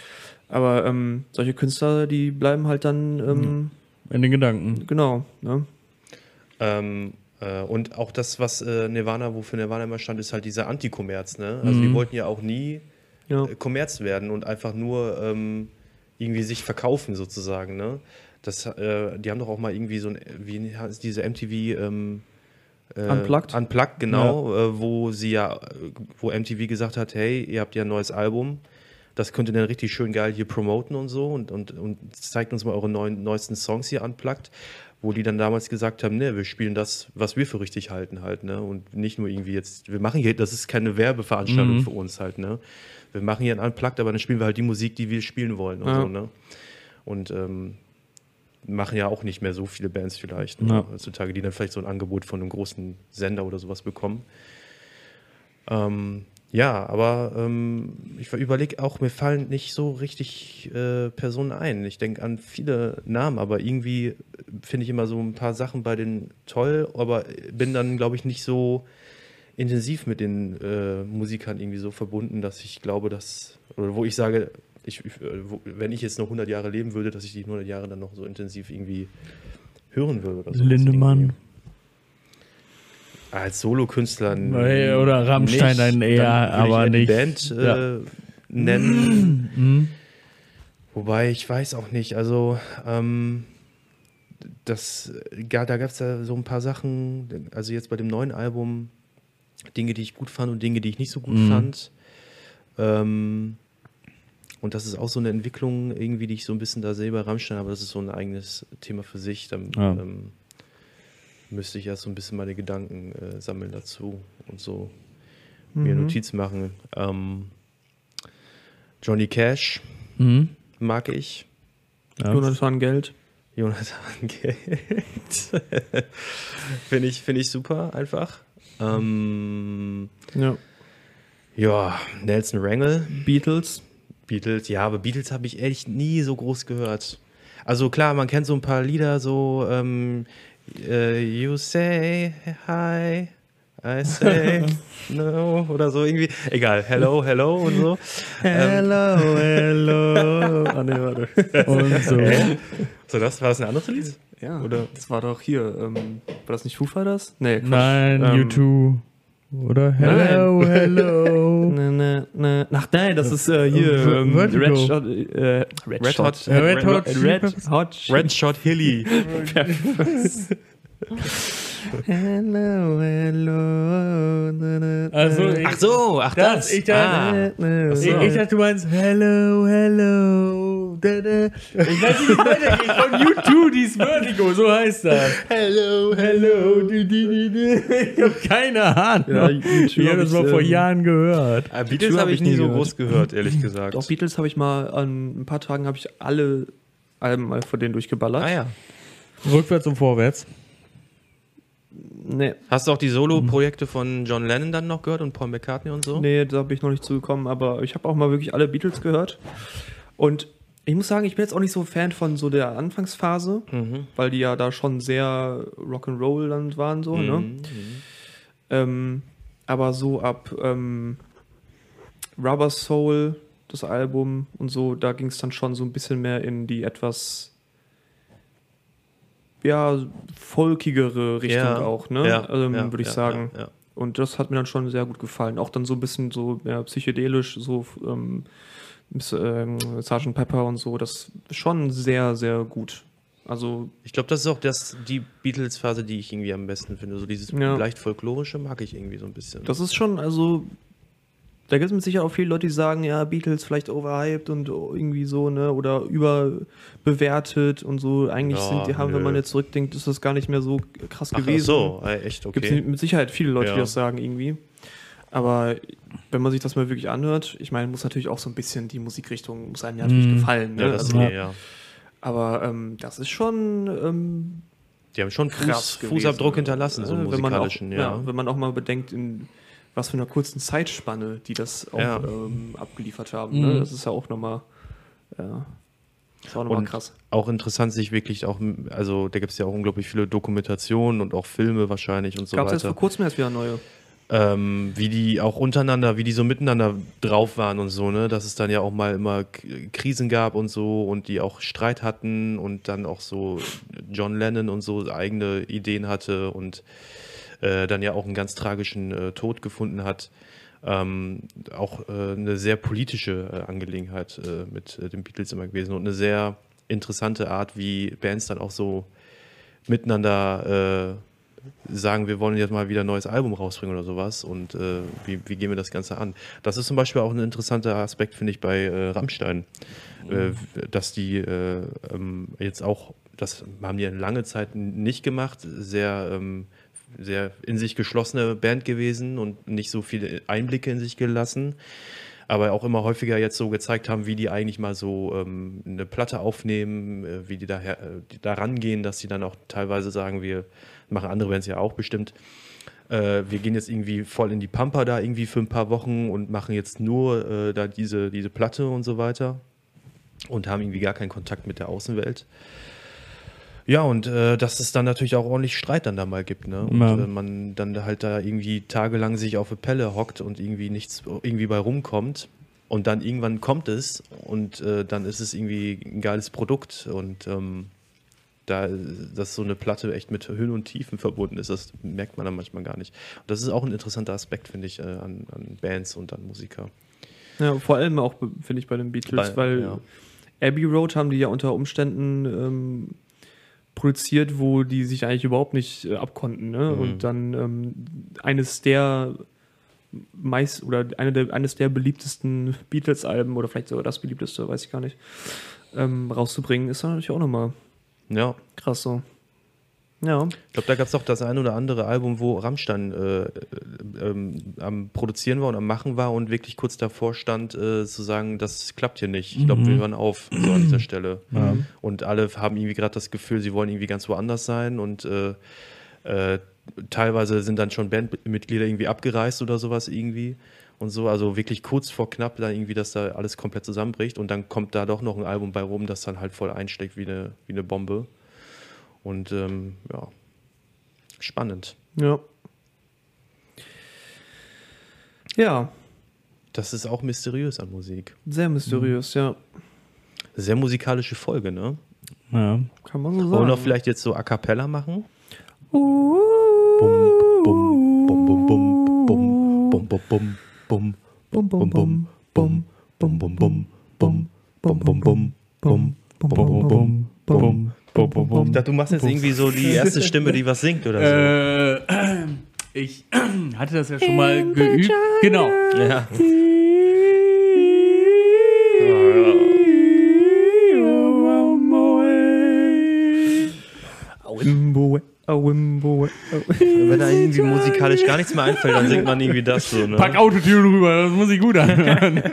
Aber ähm, solche Künstler, die bleiben halt dann, ähm, In den Gedanken. genau, ne? Ähm, äh, und auch das, was äh, Nirvana, wofür Nirvana immer stand, ist halt dieser Anti-Kommerz, ne? Also die Mhm. wollten ja auch nie Ja. äh, Kommerz werden und einfach nur ähm, irgendwie sich verkaufen sozusagen, ne? Das, äh, die haben doch auch mal irgendwie so ein, wie heißt diese MTV ähm, äh, Unplugged? Unplugged, genau, äh, wo sie ja, äh, wo MTV gesagt hat, hey, ihr habt ja ein neues Album, das könnt ihr dann richtig schön geil hier promoten und so und, und, und zeigt uns mal eure neuen, neuesten Songs hier unplugged, wo die dann damals gesagt haben, ne, wir spielen das, was wir für richtig halten halt, ne, und nicht nur irgendwie jetzt, wir machen hier, das ist keine Werbeveranstaltung Mhm. für uns halt, ne, wir machen hier ein Unplugged, aber dann spielen wir halt die Musik, die wir spielen wollen und Ja. so, ne, und ähm, machen ja auch nicht mehr so viele Bands vielleicht ne, Ja. heutzutage, die dann vielleicht so ein Angebot von einem großen Sender oder sowas bekommen. Ähm, ja, aber ähm, ich überlege auch, mir fallen nicht so richtig äh, Personen ein. Ich denke an viele Namen, aber irgendwie finde ich immer so ein paar Sachen bei denen toll, aber bin dann, glaube ich, nicht so intensiv mit den äh, Musikern irgendwie so verbunden, dass ich glaube, dass, oder wo ich sage, ich, äh, wo, wenn ich jetzt noch 100 Jahre leben würde, dass ich die 100 Jahre dann noch so intensiv irgendwie hören würde. Oder so. Lindemann. Als Solokünstler. n- Oder Rammstein nicht. dann eher, Dann aber ich nicht. Die Band äh, Ja. nennen. Mhm. Wobei, ich weiß auch nicht, also ähm, das, da gab es ja so ein paar Sachen, also jetzt bei dem neuen Album, Dinge, die ich gut fand und Dinge, die ich nicht so gut Mhm. fand. Ähm, und das ist auch so eine Entwicklung, irgendwie, die ich so ein bisschen da sehe bei Rammstein, aber das ist so ein eigenes Thema für sich. Dann Ja. ähm, müsste ich erst so ein bisschen meine Gedanken äh, sammeln dazu und so mir Mhm. Notizen machen. Ähm, Johnny Cash Mhm. mag ich. Ja. Jonathan Geld. Jonathan Geld. Finde ich, find ich super, einfach. Ähm, Ja. ja, Nelson Rangel, Beatles. Beatles. Ja, aber Beatles habe ich ehrlich nie so groß gehört. Also klar, man kennt so ein paar Lieder, so ähm, äh, You say hi, I say no oder so irgendwie. Egal, hello, hello und so. Hello, hello. Ah, nee, warte. Und so. So, das war das ein anderes Lied? Ja, Oder- das war doch hier. Ähm, war das nicht Foo Fighters? Nee, Quatsch. Nein, Ähm, U2. Oder Hello, hello. Ne, ne, ne. Ach nein, das ist äh, hier. Ähm. Red Shot. Äh, Red, Red Shot. Hot- Äh, Red Hot Red. Hot. Red Shot Hilly. Hello, hello. Ne, ne, Also, ich- Ach so, ach Das, das. ich dachte- ah. Ich, so. ich dachte, du meinst Hello, hello. Da, da. Ich weiß nicht, wie es weitergeht. Von U2, dieses Vertigo, so heißt das. Hello, Hello. Du, du, du, du. Ich habe keine Ahnung. Ja, U2 ich habe hab das mal vor ähm, Jahren gehört. Ah, Beatles hab habe ich ich nie nie so gehört. groß gehört, ehrlich gesagt. Doch, Beatles habe ich mal an ein paar Tagen habe ich alle Alben mal von denen durchgeballert. Ah ja. Rückwärts und vorwärts. Nee, Hast du auch die Solo-Projekte von John Lennon dann noch gehört und Paul McCartney und so? nee, da bin ich noch nicht zugekommen, aber ich habe auch mal wirklich alle Beatles gehört. Und ich muss sagen, ich bin jetzt auch nicht so Fan von so der Anfangsphase, Mhm. weil die ja da schon sehr Rock'n'Roll dann waren, so, ne? Mhm. Ähm, aber so ab ähm, Rubber Soul, das Album und so, da ging es dann schon so ein bisschen mehr in die etwas ja, folkigere Richtung Ja, auch, ne? Ja, ähm, ja, Würde ich sagen. Und das hat mir dann schon sehr gut gefallen. Auch dann so ein bisschen so ja, psychedelisch, so ähm, ähm, Sgt. Pepper und so. Das ist schon sehr, sehr gut. Also, Ich glaube, das ist auch das, die Beatles-Phase, die ich irgendwie am besten finde. So dieses Ja. leicht folklorische mag ich irgendwie so ein bisschen. das ist schon, also, da gibt es mit Sicherheit auch viele Leute, die sagen, ja, Beatles vielleicht overhyped und irgendwie so, ne, oder überbewertet und so. Eigentlich Ja, sind die, haben, wenn nö. man jetzt zurückdenkt, ist das gar nicht mehr so krass Ach, gewesen. ach so, äh, echt, Gibt es okay. mit Sicherheit viele Leute, die Ja. das sagen irgendwie. Aber wenn man sich das mal wirklich anhört, ich meine, muss natürlich auch so ein bisschen die Musikrichtung, muss einem ja natürlich Mhm. gefallen. Ne? Ja, das also, nee, ja. aber ähm, das ist schon ähm, Die haben schon krass Fuß, Fußabdruck hinterlassen, so Äh, wenn man auch, musikalischen, ja. Wenn man auch mal bedenkt, in was für einer kurzen Zeitspanne die das auch Ja. ähm, abgeliefert haben. Mhm. Ne? Das ist ja auch nochmal, ja, das ist auch nochmal krass. Auch interessant, sich wirklich auch, also da gibt es ja auch unglaublich viele Dokumentationen und auch Filme wahrscheinlich und so Gab es jetzt weiter. vor kurzem erst wieder neue. Ähm, wie die auch untereinander, wie die so miteinander drauf waren und so, ne, dass es dann ja auch mal immer Krisen gab und so und die auch Streit hatten und dann auch so John Lennon und so eigene Ideen hatte und äh, dann ja auch einen ganz tragischen äh, Tod gefunden hat. Ähm, auch äh, eine sehr politische äh, Angelegenheit äh, mit äh, den Beatles immer gewesen und eine sehr interessante Art, wie Bands dann auch so miteinander äh, sagen, wir wollen jetzt mal wieder ein neues Album rausbringen oder sowas und äh, wie, wie gehen wir das Ganze an? Das ist zum Beispiel auch ein interessanter Aspekt, finde ich, bei äh, Rammstein, äh, dass die äh, ähm, jetzt auch, das haben die lange Zeit nicht gemacht, sehr, ähm, sehr in sich geschlossene Band gewesen und nicht so viele Einblicke in sich gelassen aber auch immer häufiger jetzt so gezeigt haben, wie die eigentlich mal so ähm, eine Platte aufnehmen, äh, wie die da, her, äh, die da rangehen, dass sie dann auch teilweise sagen, wir machen andere Bands ja auch bestimmt. Äh, wir gehen jetzt irgendwie voll in die Pampa da irgendwie für ein paar Wochen und machen jetzt nur äh, da diese, diese Platte und so weiter und haben irgendwie gar keinen Kontakt mit der Außenwelt. Ja, und äh, dass es dann natürlich auch ordentlich Streit dann da mal gibt, ne? Und Ja. äh, man dann halt da irgendwie tagelang sich auf eine Pelle hockt und irgendwie nichts irgendwie bei rumkommt. Und dann irgendwann kommt es und äh, dann ist es irgendwie ein geiles Produkt und ähm, da, dass so eine Platte echt mit Höhen und Tiefen verbunden ist, das merkt man dann manchmal gar nicht. Und das ist auch ein interessanter Aspekt, finde ich, äh, an, an Bands und an Musiker. Ja, vor allem auch, finde ich, bei den Beatles, Bei- weil ja. Abbey Road haben die ja unter Umständen ähm, produziert, wo die sich eigentlich überhaupt nicht äh, abkonnten. Ne? Mhm. Und dann ähm, eines der meist oder eine der, eines der beliebtesten Beatles-Alben oder vielleicht sogar das beliebteste, weiß ich gar nicht, ähm, rauszubringen, ist dann natürlich auch nochmal Ja, krass so. Ja. Ich glaube, da gab es auch das ein oder andere Album, wo Rammstein äh, äh, ähm, am Produzieren war und am Machen war und wirklich kurz davor stand, äh, zu sagen, das klappt hier nicht. Ich glaube, wir hören auf so an dieser Stelle. Und alle haben irgendwie gerade das Gefühl, sie wollen irgendwie ganz woanders sein und äh, äh, teilweise sind dann schon Bandmitglieder irgendwie abgereist oder sowas irgendwie und so, also wirklich kurz vor knapp dann irgendwie, dass da alles komplett zusammenbricht und dann kommt da doch noch ein Album bei rum, das dann halt voll einsteckt wie eine, wie eine Bombe. Und ähm, ja, spannend. Ja. Ja. Das ist auch mysteriös an Musik. Sehr mysteriös, mhm. ja. Sehr musikalische Folge, ne? Ja. Kann man so sagen. Wollen wir vielleicht jetzt so A Cappella machen? Uh. Bum, bum, bum, bum, bum, bum, bum, bum bum, Bum, bum, bum, bum, bum, bum, bum, bum, bum, bum, bum, bum, bum, bum, bum, bum, bum. Ich dachte, du machst jetzt irgendwie so die erste Stimme, die was singt oder so. Äh, ich hatte das ja schon mal geübt. Genau. Ja. Wimbo, Wimbo, Wenn da irgendwie musikalisch gar nichts mehr einfällt, dann singt man irgendwie das so, ne? Pack Autotune rüber, das muss ich gut anhören.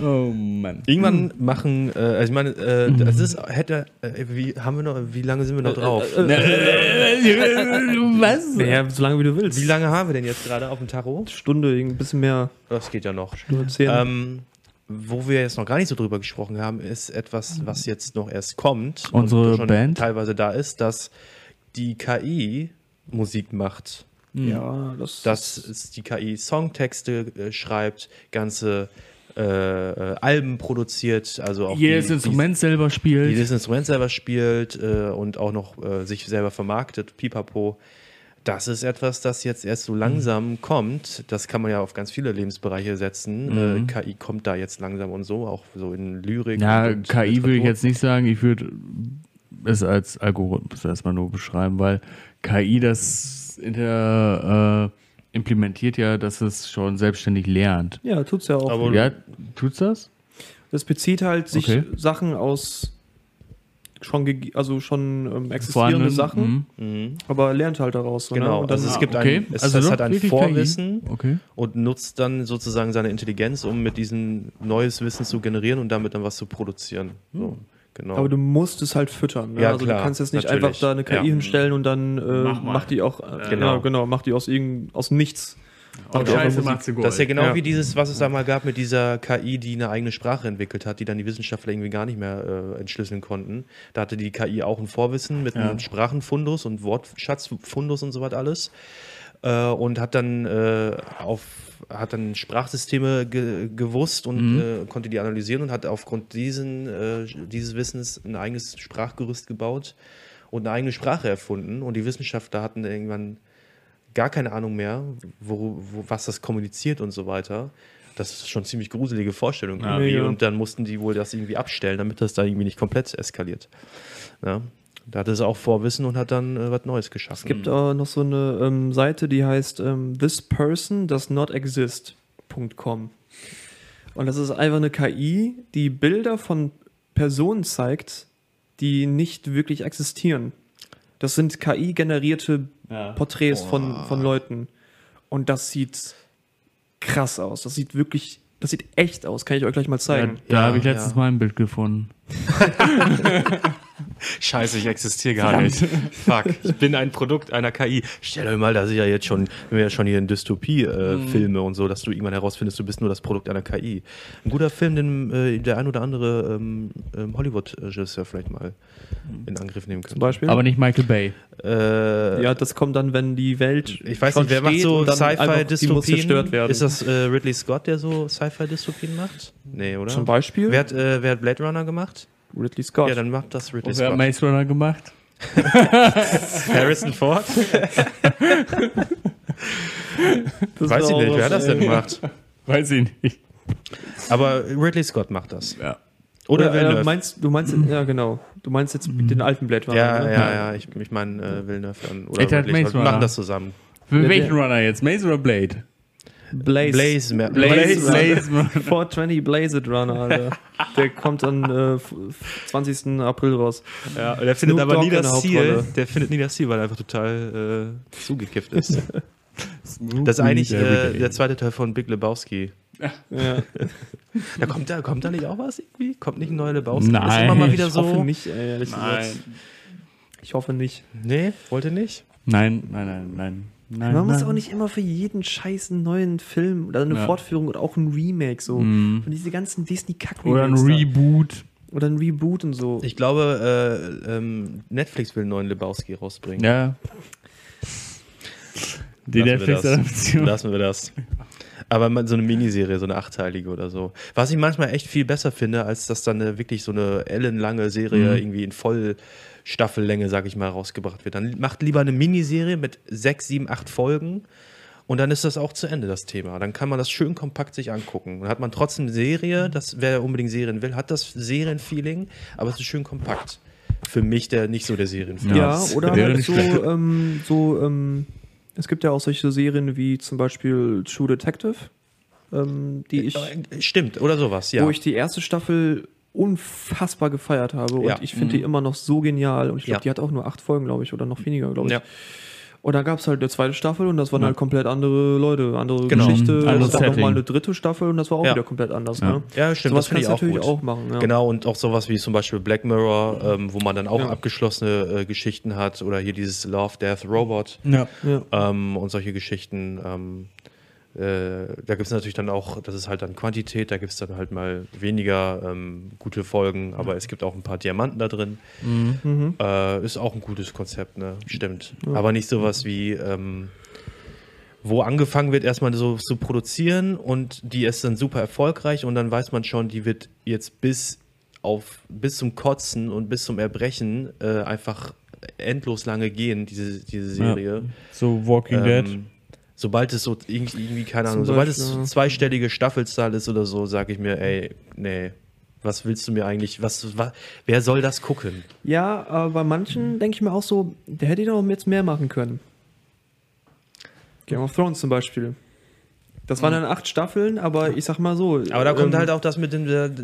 oh Mann. Irgendwann machen, äh, also ich meine, äh, das ist, hätte, äh, wie, haben wir noch, wie lange sind wir noch drauf? Was? Ja, so lange wie du willst. Wie lange haben wir denn jetzt gerade auf dem Tarot? Stunde, ein bisschen mehr. Das geht ja noch. Stunde zehn. Ähm, wo wir jetzt noch gar nicht so drüber gesprochen haben, ist etwas, was jetzt noch erst kommt. Unsere und schon Band? teilweise da ist, dass die KI Musik macht. ja, das, Dass die KI Songtexte äh, schreibt, ganze äh, äh, Alben produziert, also auch Jedes die, Instrument selber die, spielt. jedes Instrument selber spielt äh, und auch noch äh, sich selber vermarktet, pipapo. Das ist etwas, das jetzt erst so langsam kommt. Das kann man ja auf ganz viele Lebensbereiche setzen. Äh, KI kommt da jetzt langsam und so, auch so in Lyrik. Ja, und KI würde ich jetzt nicht sagen. Ich würde es als Algorithmus erstmal nur beschreiben, weil KI das inter, äh, implementiert ja, dass es schon selbstständig lernt. ja, tut's ja auch. Aber- Ja, tut's das? das bezieht halt sich Okay. Sachen aus schon, also schon ähm, existierende Vorhandenen- Sachen, Mhm. aber lernt halt daraus. so, ne? Genau, dann, also es gibt okay. ein, es, Also es hat ein Vorwissen. Okay. und nutzt dann sozusagen seine Intelligenz, um mit diesem neues Wissen zu generieren und damit dann was zu produzieren. So, genau. aber du musst es halt füttern. Ne? Ja, also klar, du kannst jetzt nicht natürlich. einfach da eine KI Ja. hinstellen und dann äh, Mach macht die auch, äh, Genau. genau. genau, macht die aus irgend, aus nichts. Die auch Scheiße, macht sie gut. Das ist ja genau Ja. wie dieses, was es da mal gab mit dieser KI, die eine eigene Sprache entwickelt hat, die dann die Wissenschaftler irgendwie gar nicht mehr äh, entschlüsseln konnten. Da hatte die KI auch ein Vorwissen mit Ja. einem Sprachenfundus und Wortschatzfundus und so was alles. Äh, und hat dann äh, auf hat dann Sprachsysteme ge gewusst und äh, konnte die analysieren und hat aufgrund diesen, äh, dieses Wissens ein eigenes Sprachgerüst gebaut und eine eigene Sprache erfunden. Und die Wissenschaftler hatten irgendwann gar keine Ahnung mehr, wo, wo, was das kommuniziert und so weiter. Das ist schon eine ziemlich gruselige Vorstellung Ja. Mega. Und dann mussten die wohl das irgendwie abstellen, damit das da irgendwie nicht komplett eskaliert. Ja. Da hatte sie auch Vorwissen und hat dann äh, was Neues geschaffen. Es gibt auch noch so eine ähm, Seite, die heißt ähm, This Person Does Not Exist.com. Und das ist einfach eine KI, die Bilder von Personen zeigt, die nicht wirklich existieren. Das sind KI-generierte Ja. Porträts von, von Leuten. Und das sieht krass aus. Das sieht wirklich, das sieht echt aus. Kann ich euch gleich mal Ja, zeigen. da Ja, habe ich letztens ja. mal ein Bild gefunden. Scheiße, ich existiere gar nicht. Fuck, ich bin ein Produkt einer KI. Stell euch mal, dass ich ja jetzt schon, wenn wir ja schon hier in Dystopie-Filme und so, dass du irgendwann herausfindest, du bist nur das Produkt einer KI. Ein guter Film, den äh, der ein oder andere ähm, ähm, Hollywood-Regisseur vielleicht mal in Angriff nehmen Zum könnte. Beispiel. Aber nicht Michael Bay. Äh, ja, das kommt dann, wenn die Welt. ich weiß nicht, wer macht so Sci-Fi-Dystopien? werden. Ist das äh, Ridley Scott, der so Sci-Fi-Dystopien macht? Nee, oder? Zum Beispiel? Wer hat, äh, wer hat Blade Runner gemacht? Ridley Scott. Ja, dann macht das Ridley Und wer hat Scott. Maze Runner gemacht? Harrison Ford? Das Weiß ich nicht, wer hat das denn gemacht? Weiß ich nicht. Aber Ridley Scott macht das. Ja. Oder, Villeneuve. äh, meinst du meinst ja genau. Du meinst jetzt den alten Blade Runner. ja, ne? ja, ja, ich, ich meine äh, Villeneuve dann. Oder hat Ridley Maze Scott. Runner. machen das zusammen. Für welchen Runner jetzt? Maze oder Blade? Blaze. Blaze, Blaze, Blaze. Blaze. 420 Blaze Runner, Alter. Der kommt am äh, f- 20. April raus. Ja, der findet Snoop aber nie Dogg das Ziel. Der findet nie das Ziel, weil er einfach total äh, zugekifft ist. Das ist eigentlich äh, der zweite Teil von Big Lebowski. Ja. Da kommt da, kommt da nicht auch was irgendwie? Kommt nicht ein neuer Lebowski? Nein. Ist immer mal wieder Ich so. hoffe nicht, ehrlich Nein. gesagt. Ich hoffe nicht. Nee, wollte nicht? Nein, nein, nein, nein. Nein Man muss nein. auch nicht immer für jeden scheiß einen neuen Film oder eine Ja. Fortführung oder auch ein Remake so. Mhm. Und diese ganzen disney kack Oder ein Reboot. Oder ein Reboot und so. Ich glaube, äh, ähm, Netflix will einen neuen Lebowski rausbringen. Ja. Die Lassen wir das. Netflix-Adaption. Lassen wir das. Aber so eine Miniserie, so eine achteilige oder so. Was ich manchmal echt viel besser finde, als dass dann eine, wirklich so eine ellenlange Serie Mhm. irgendwie in Vollstaffellänge, sag ich mal, rausgebracht wird. Dann macht lieber eine Miniserie mit sechs, sieben, acht Folgen und dann ist das auch zu Ende, das Thema. Dann kann man das schön kompakt sich angucken. Dann hat man trotzdem eine Serie, das, wer unbedingt Serien will, hat das Serienfeeling, aber es ist schön kompakt. Für mich, der nicht so der Serienfan Ja, ist. oder halt so, ähm, so ähm, es gibt ja auch solche Serien wie zum Beispiel True Detective, ähm, die ich, Äh, Stimmt, oder sowas, ja. wo ich die erste Staffel unfassbar gefeiert habe und Ja. ich finde die immer noch so genial und ich glaube, Ja. die hat auch nur acht Folgen, glaube ich, oder noch weniger, glaube ich. Ja. Und da gab es halt eine zweite Staffel und das waren Ja. halt komplett andere Leute, andere Genau. Geschichte. Anderes es gab nochmal eine dritte Staffel und das war auch Ja. wieder komplett anders. Ja. Ne? Ja, stimmt, Sowas das kannst ich du auch natürlich gut. auch machen. Ja. Genau, und auch sowas wie zum Beispiel Black Mirror, ähm, wo man dann auch Ja. abgeschlossene äh, Geschichten hat oder hier dieses Love, Death, Robot Ja. Ja. ähm, und solche Geschichten. Ähm, äh, da gibt es natürlich dann auch, das ist halt dann Quantität, da gibt es dann halt mal weniger ähm, gute Folgen, aber es gibt auch ein paar Diamanten da drin. Mhm. Äh, ist auch ein gutes Konzept, ne? Stimmt. Aber nicht sowas wie, ähm, wo angefangen wird, erstmal so zu produzieren und die ist dann super erfolgreich und dann weiß man schon, die wird jetzt bis auf bis zum Kotzen und bis zum Erbrechen äh, einfach endlos lange gehen, diese, diese Serie. So Walking Dead. Ähm, sobald es so irgendwie, irgendwie keine Ahnung, Zum sobald Beispiel, es ja. zweistellige Staffelzahl ist oder so, sage ich mir, ey, nee, was willst du mir eigentlich, was, wa, wer soll das gucken? Ja, aber bei manchen denke ich mir auch so, der hätte doch jetzt mehr machen können. Game of Thrones zum Beispiel. Das waren dann acht Staffeln, aber ich sag mal so. Mhm. Aber da kommt ähm, halt auch das mit dem,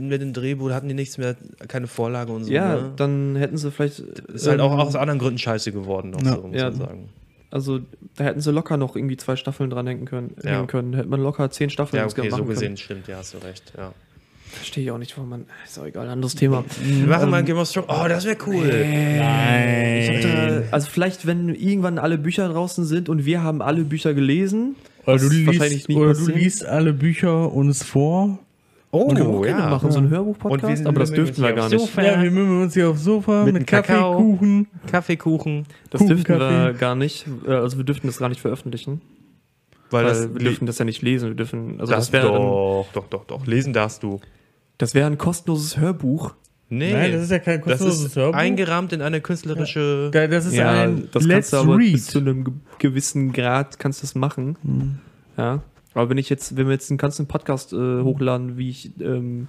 mit dem Drehbuch, da hatten die nichts mehr, keine Vorlage und so. Ja, ne? dann hätten sie vielleicht. ist halt ähm, auch aus anderen Gründen scheiße geworden, noch Ja. so, muss Ja. man sagen. Also, da hätten sie locker noch irgendwie zwei Staffeln dran denken können. Ja. hängen können. Hätte man locker zehn Staffeln Ja, okay, so gesehen können. stimmt, ja, hast du recht. Ja. Verstehe ich auch nicht, warum man. Ist auch egal, anderes Thema. Wir machen mal Game of Thrones. Oh, das wäre cool. Ich hab da, also, vielleicht, wenn irgendwann alle Bücher draußen sind und wir haben alle Bücher gelesen. Oder du, liest, oder du liest alle Bücher uns vor. Oh, können wir auch gerne machen, so ein Und Hörbuch-Podcast. Aber das dürften wir gar nicht. Sofa. Ja, wir mümmeln uns hier aufs Sofa mit, Mit. Kaffeekuchen. Kaffeekuchen. Das Kuchen, dürften wir gar nicht. äh, Also wir dürften das gar nicht veröffentlichen. Weil, Weil, das, wir dürfen das ja nicht lesen. Wir dürfen, also das das, wäre ein, doch, doch, doch, doch. Lesen darfst du. das wäre ein kostenloses Hörbuch. Nee. Nein, das ist ja kein das kostenloses ist Hörbuch. eingerahmt in eine künstlerische. Ja, Das ist ein das Let's kannst du aber Read. bis zu einem ge- gewissen Grad kannst du das machen. Hm. Ja. Aber wenn ich jetzt, wenn wir jetzt einen ganzen Podcast äh, hochladen, wie ich ähm,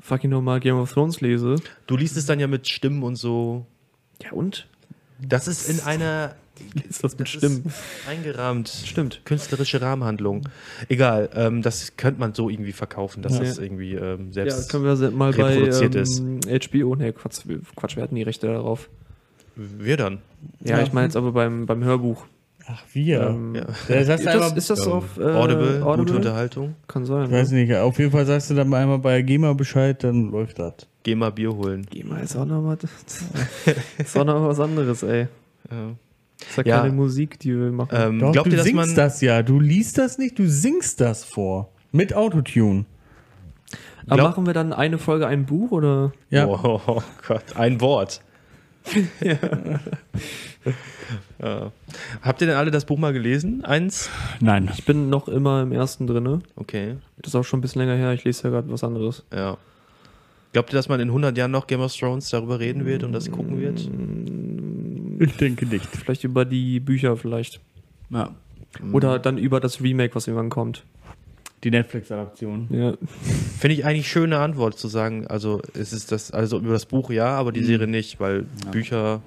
fucking nochmal Game of Thrones lese. Du liest es dann ja mit Stimmen und so. Ja und? Das ist in einer. Ist das mit Das Stimmen? ist eingerahmt. Stimmt. Künstlerische Rahmenhandlung. Egal, ähm, das könnte man so irgendwie verkaufen, dass Ja. das irgendwie ähm, Ja, selbst. können wir mal bei reproduziert ähm, HBO, ne, Quatsch, wir- Quatsch, wir hatten die Rechte darauf. wir dann. Ja, Ja. ich meine jetzt aber beim, beim Hörbuch. Ach, wir. Ähm, Ja. Das heißt Ist einmal, das, ist das Ähm, auf äh, Audible, gute Audible? Unterhaltung. Kann sein. ich weiß ne? nicht, auf jeden Fall sagst du dann mal einmal bei GEMA Bescheid, dann läuft das. Geh mal Bier holen. Geh mal, ist auch noch was, ist auch noch was anderes, ey. Ja. Ist ja, Ja. keine Musik, die wir machen. Ähm, Doch, glaubt du ihr, dass singst man. das ja. Du liest das nicht, du singst das vor. Mit Autotune. Aber glaub- machen wir dann eine Folge ein Buch oder? Ja. Oh, oh Gott, ein Wort. ja. Habt ihr denn alle das Buch mal gelesen? Eins? Nein. Ich bin noch immer im ersten drinne. Okay, Das ist auch schon ein bisschen länger her. Ich lese ja gerade was anderes. ja. Glaubt ihr, dass man in 100 Jahren noch Game of Thrones darüber reden wird und das gucken wird? Ich denke nicht. Vielleicht über die Bücher vielleicht. Ja. Oder dann über das Remake, was irgendwann kommt. Die Netflix-Adaption. Ja. Finde ich eigentlich schöne Antwort zu sagen, also es ist das, also über das Buch ja, aber die Serie nicht, weil Bücher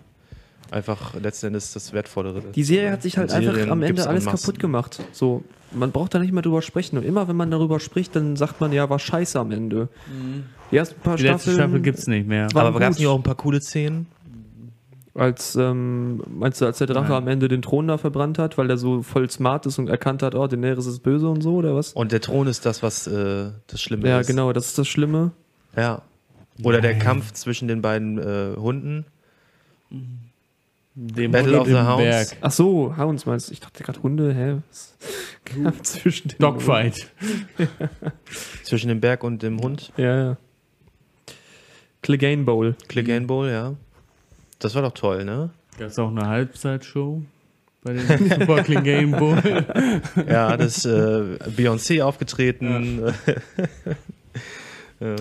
einfach letzten Endes das Wertvollere ist. Die Serie hat sich halt Serien einfach am gibt's Ende alles kaputt gemacht. So, man braucht da nicht mehr drüber sprechen. Und immer wenn man darüber spricht, dann sagt man ja, war scheiße am Ende. Die ersten paar Die letzte Staffeln. Staffel gibt's nicht mehr. Aber gab es nicht auch ein paar coole Szenen? Als, ähm, meinst du, als der Drache Nein. am Ende den Thron da verbrannt hat, weil der so voll smart ist und erkannt hat, oh, Daenerys ist böse und so, oder was? Und der Thron ist das, was äh, das Schlimme Ja, ist. genau, das ist das Schlimme. Ja. Oder der Kampf zwischen den beiden äh, Hunden. Dem Battle of the im Hounds. Berg. Ach so, Hounds meinst du? Ich dachte gerade Hunde, hä? Was kam zwischen den Dogfight. Zwischen dem Berg und dem Hund. Ja, ja. Clegane Bowl. Clegane Bowl, ja. Das war doch toll, ne? Gab's auch eine Halbzeitshow bei den Super Clean Game Bowl. Ja, das äh, Beyoncé aufgetreten. ja.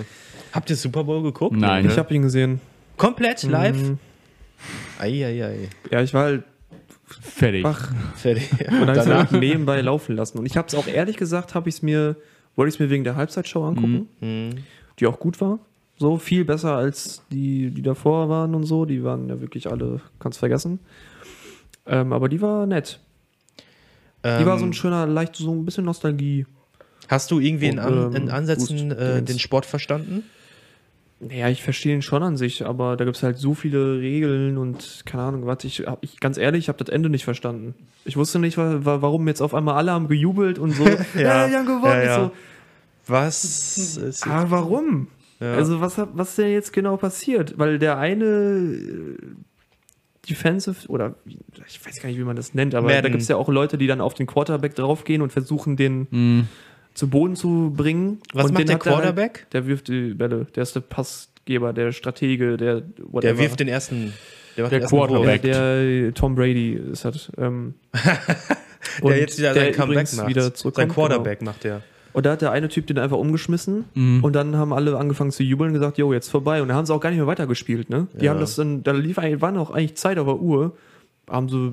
Habt ihr Super Bowl geguckt? Nein. Ich ne? habe ihn gesehen. Komplett live? Mhm. Eieiei. Ja, ich war halt Fertig. wach. Fertig. Und dann habe ich Danach. nebenbei laufen lassen. Und ich habe es auch ehrlich gesagt, habe ich es mir, wollte ich es mir wegen der Halbzeitshow angucken, Mhm. die auch gut war. So viel besser als die, die davor waren und so. Die waren ja wirklich alle, kannst vergessen. Ähm, aber die war nett. Die war so ein Ähm, schöner, leicht so ein bisschen Nostalgie. Hast du irgendwie in, An und, ähm, in Ansätzen äh, den Sport verstanden? Naja, ich verstehe ihn schon an sich, aber da gibt es halt so viele Regeln und keine Ahnung, was ich, ich ganz ehrlich, ich habe das Ende nicht verstanden. Ich wusste nicht, wa wa warum jetzt auf einmal alle haben gejubelt und so. ja, die haben gewonnen. ja, ja. So, Was ist. ah, warum? Ja. Also was, was ist denn jetzt genau passiert? Weil der eine äh, Defensive oder ich weiß gar nicht, wie man das nennt, aber da Madden. gibt es ja auch Leute, die dann auf den Quarterback draufgehen und versuchen, den Mhm. Zu Boden zu bringen. Was und macht den der er Quarterback? Halt, der wirft die Bälle. Der ist der Passgeber, der Stratege, der whatever. Der wirft den ersten. Der, macht Der den ersten. Quarterback. der, der Tom Brady ist halt. Ähm, Der jetzt wieder sein Comeback macht. Wieder sein zurückkommt, Quarterback macht der. Genau. Und da hat der eine Typ den einfach umgeschmissen Mhm. und dann haben alle angefangen zu jubeln und gesagt, jo, jetzt vorbei. Und da haben sie auch gar nicht mehr weitergespielt, ne? Die Ja. haben das dann, da lief eigentlich, war noch eigentlich Zeit auf der Uhr, haben sie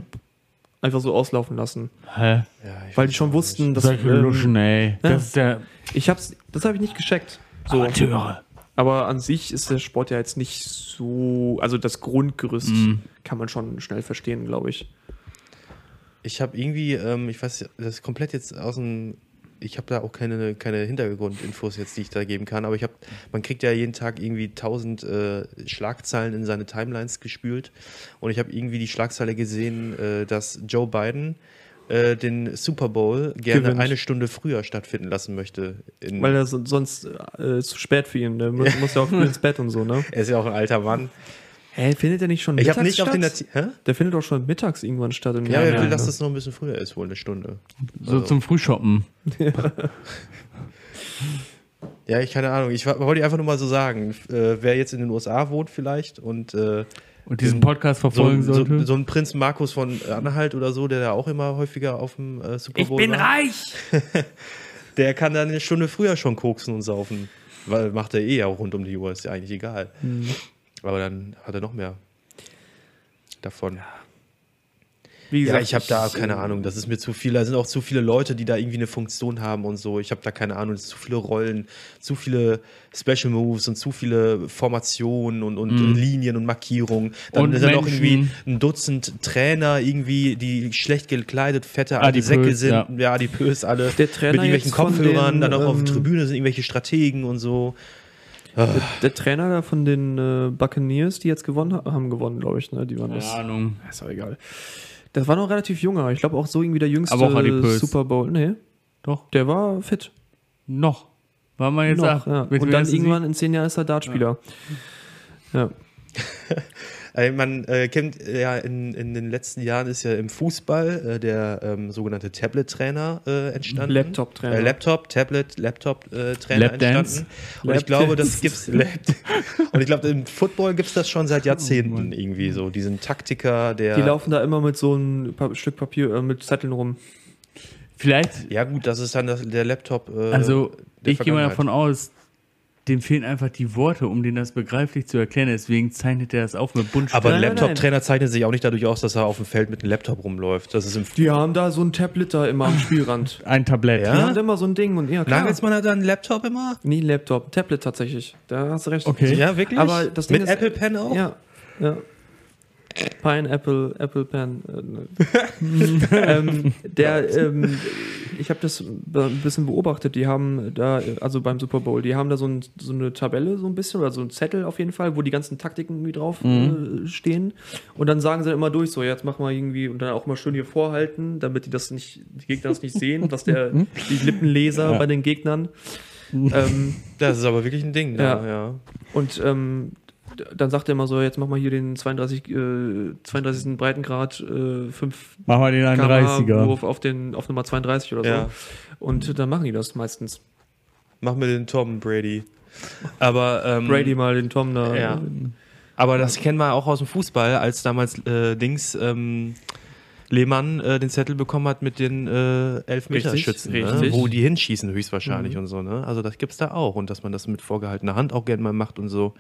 einfach so auslaufen lassen. Hä? Ja, Weil die schon wussten, dass. Solche ähm, Luschen, ey. ja. Das ist der ich hab's, das habe ich nicht gescheckt. So. Amateure. Aber an sich ist der Sport ja jetzt nicht so, also das Grundgerüst Mhm. kann man schon schnell verstehen, glaube ich. Ich habe irgendwie, ähm, ich weiß, das ist komplett jetzt aus dem. Ich habe da auch keine, keine Hintergrundinfos jetzt, die ich da geben kann, aber ich habe, man kriegt ja jeden Tag irgendwie tausend äh, Schlagzeilen in seine Timelines gespült und ich habe irgendwie die Schlagzeile gesehen, äh, dass Joe Biden äh, den Super Bowl gerne Gewinnt. eine Stunde früher stattfinden lassen möchte. Weil er so, sonst äh, zu spät für ihn. Der muss, muss ja auch früh ins Bett und so, ne? er ist ja auch ein alter Mann. Hä, findet er nicht schon Ich mittags habe nicht auf den statt? Hä? Der findet doch schon mittags irgendwann statt. Im Ja, Jahr, er will, dass das noch ein bisschen früher ist, wohl eine Stunde. So Also- zum Frühshoppen. Ja, ich keine Ahnung. Ich wollte einfach nur mal so sagen, äh, wer jetzt in den USA wohnt vielleicht und äh, Und diesen Podcast so, verfolgen so, sollte. so ein Prinz Markus von Anhalt oder so, der da auch immer häufiger auf dem äh, Super Bowl war, reich! der kann dann eine Stunde früher schon koksen und saufen. Weil macht er eh ja rund um die Uhr, ist ja eigentlich egal. Mhm. Aber dann hat er noch mehr davon. Wie Ja, gesagt, ich habe da äh, keine Ahnung. Das ist mir zu viel. Da sind auch zu viele Leute, die da irgendwie eine Funktion haben und so. Ich habe da keine Ahnung. Es sind zu viele Rollen, zu viele Special Moves und zu viele Formationen und, und Mhm. Linien und Markierungen. Dann Und sind da noch Menschen. irgendwie ein Dutzend Trainer irgendwie, die schlecht gekleidet, fette alte Adipös, Säcke sind. ja. Ja, adipös alle. Der Trainer mit irgendwelchen Kopfhörern. den, dann auch auf ähm, der Tribüne sind irgendwelche Strategen und so. Der, der Trainer da von den äh, Buccaneers, die jetzt gewonnen ha- haben, gewonnen, glaube ich, ne? Die waren Keine das. Ahnung. Ist auch egal. Das war noch relativ junger. Ich glaube auch so irgendwie der jüngste Aber auch adipös. Super Bowl. Nee, Doch. der war fit. Noch. War man jetzt Noch, auch, ja. Und dann irgendwann in zehn Jahren ist er Dartspieler. Ja. Äh, Man äh, kennt äh, ja in, in den letzten Jahren ist ja im Fußball äh, der ähm, sogenannte Tablet-Trainer äh, entstanden. Laptop-Trainer. Äh, Laptop, Tablet, Laptop-Trainer Lapdance. entstanden. Und ich glaube, das gibt's. Und ich glaube, im Football gibt es das schon seit Jahrzehnten irgendwie so. Diesen Taktiker, der. Die laufen da immer mit so einem pa Stück Papier, äh, mit Zetteln rum. Vielleicht, ja, gut, das ist dann das, der Laptop. Äh, also der ich gehe mal davon aus, dem fehlen einfach die Worte, um denen das begreiflich zu erklären. Deswegen zeichnet er das auf mit Buntstift. Aber ein Laptop-Trainer zeichnet sich auch nicht dadurch aus, dass er auf dem Feld mit einem Laptop rumläuft. Das ist im Die haben da so ein Tablet da immer am Spielrand. ein Tablett. Ja? Die haben immer so ein Ding und ja, klar. Nagelsmann hat da einen Laptop immer? Nie Laptop, Tablet tatsächlich. Da hast du recht. Okay. Ja, wirklich? Aber das Ding mit ist- Apple Pen auch? Ja, ja. Pineapple, Apple Pen. Äh, ne. ähm, der, ähm, ich habe das ein bisschen beobachtet. Die haben da, also beim Super Bowl, die haben da so, ein, so eine Tabelle so ein bisschen oder so ein Zettel auf jeden Fall, wo die ganzen Taktiken irgendwie drauf äh, stehen. Und dann sagen sie immer durch, so jetzt machen wir irgendwie und dann auch mal schön hier vorhalten, damit die das nicht, die Gegner das nicht sehen, dass der die Lippenleser bei den Gegnern. ähm, Das ist aber wirklich ein Ding. ne? Ja. ja. und ähm, dann sagt er immer so, jetzt mach mal hier den 32, äh, 32. Breitengrad, äh, 5 Mach mal den 31er. Wurf auf, den, auf Nummer 32 oder so. Ja. Und dann machen die das meistens. Mach mir den Tom Brady. Aber, ähm, Brady mal den Tom da. Ja. aber das kennen wir auch aus dem Fußball, als damals äh, Dings ähm, Lehmann äh, den Zettel bekommen hat mit den äh, Elfmeterschützen, Richtig, ne? richtig. wo die hinschießen höchstwahrscheinlich und so. Ne? Also das gibt's da auch und dass man das mit vorgehaltener Hand auch gerne mal macht und so.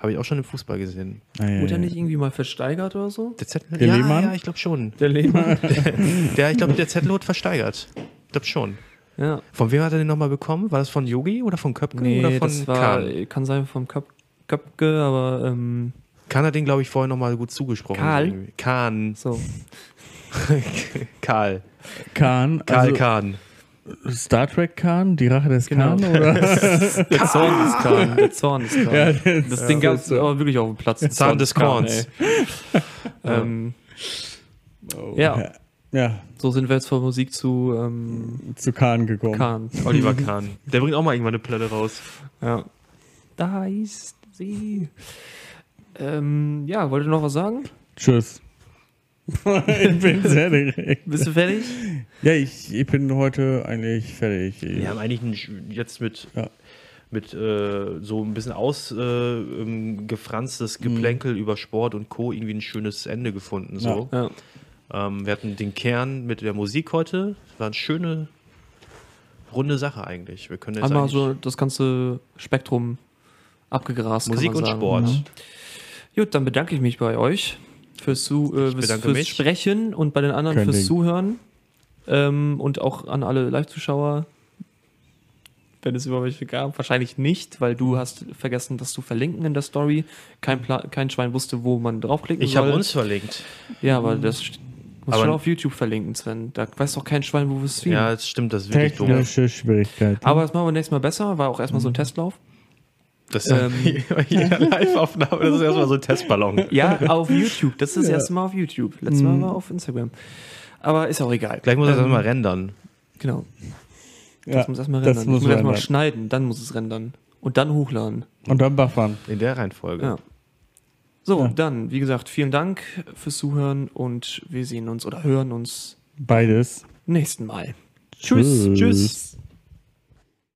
Habe ich auch schon im Fußball gesehen. Wurde er nicht irgendwie mal versteigert oder so? Der Zettel, Der ja, Lehmann? ja, ich glaube schon. Der Lehmann? Der, ich glaube, der Zettel wurde versteigert. Ich glaube schon. ja. Von wem hat er den nochmal bekommen? War das von Yogi oder von Köpke Nee, oder von das war, Kahn? kann sein vom Köp Köpke, aber ähm, Kahn hat den, glaube ich, vorher nochmal gut zugesprochen. Karl? Kahn. so. Karl. Kahn, Karl also Kahn. Star Trek Kahn, die Rache des Genau. Kahn, oder? Der Zorn ist Kahn. Der Zorn ist Kahn. Ja, das- das Ding gab es aber wirklich auf dem Platz. Der Zahn des ist Kahn, Korns. ähm, ja, ja, so sind wir jetzt von Musik zu ähm, zu Kahn gekommen. Kahn. Oliver Kahn. Der bringt auch mal irgendwann eine Platte raus. Ja. Da ist sie. Ähm, ja, wollt ihr noch was sagen? Tschüss. ich bin sehr direkt. Bist du fertig? Ja, ich, ich bin heute eigentlich fertig. Wir haben eigentlich jetzt mit, Ja. mit äh, so ein bisschen ausgefranstes äh, ähm, gefranstes Geplänkel über Sport und Co. irgendwie ein schönes Ende gefunden. So. Ja. Ähm, wir hatten den Kern mit der Musik heute. War eine schöne, runde Sache eigentlich. Wir können jetzt Einmal eigentlich so das ganze Spektrum abgegrast. kann Musik und. Sport. Ja. Gut, dann bedanke ich mich bei euch fürs, Zu äh, fürs, fürs. Sprechen und bei den anderen Kein fürs. Zuhören. Ähm, und auch an alle Live-Zuschauer. Wenn es über welche gab, wahrscheinlich nicht, weil du hast vergessen, das zu verlinken in der Story. Kein, Pla kein Schwein wusste, wo man draufklicken Ich soll. habe uns verlinkt. Ja, aber das muss schon auf YouTube verlinken, Sven. Da weiß doch kein Schwein, wo wir es streamen. Ja, das stimmt, das ist wirklich doof. Technische Schwierigkeiten. Aber das machen wir nächstes Mal besser. War auch erstmal so ein Testlauf. Das ist ja Ähm. jeder Live-Aufnahme, das ist erstmal so ein Testballon. Ja, auf YouTube. Das ist das erste Mal auf YouTube. Letztes Mal war auf Instagram. Aber ist auch egal. Gleich muss er das Ähm, mal rendern. Genau. ja, Das muss erstmal das rendern. muss ich muss erstmal schneiden, dann muss es rendern. Und dann hochladen. Und dann buffern. In der Reihenfolge. Ja. So, Ja. dann, wie gesagt, vielen Dank fürs Zuhören und wir sehen uns oder hören uns Beides. nächsten Mal. Tschüss. Tschüss.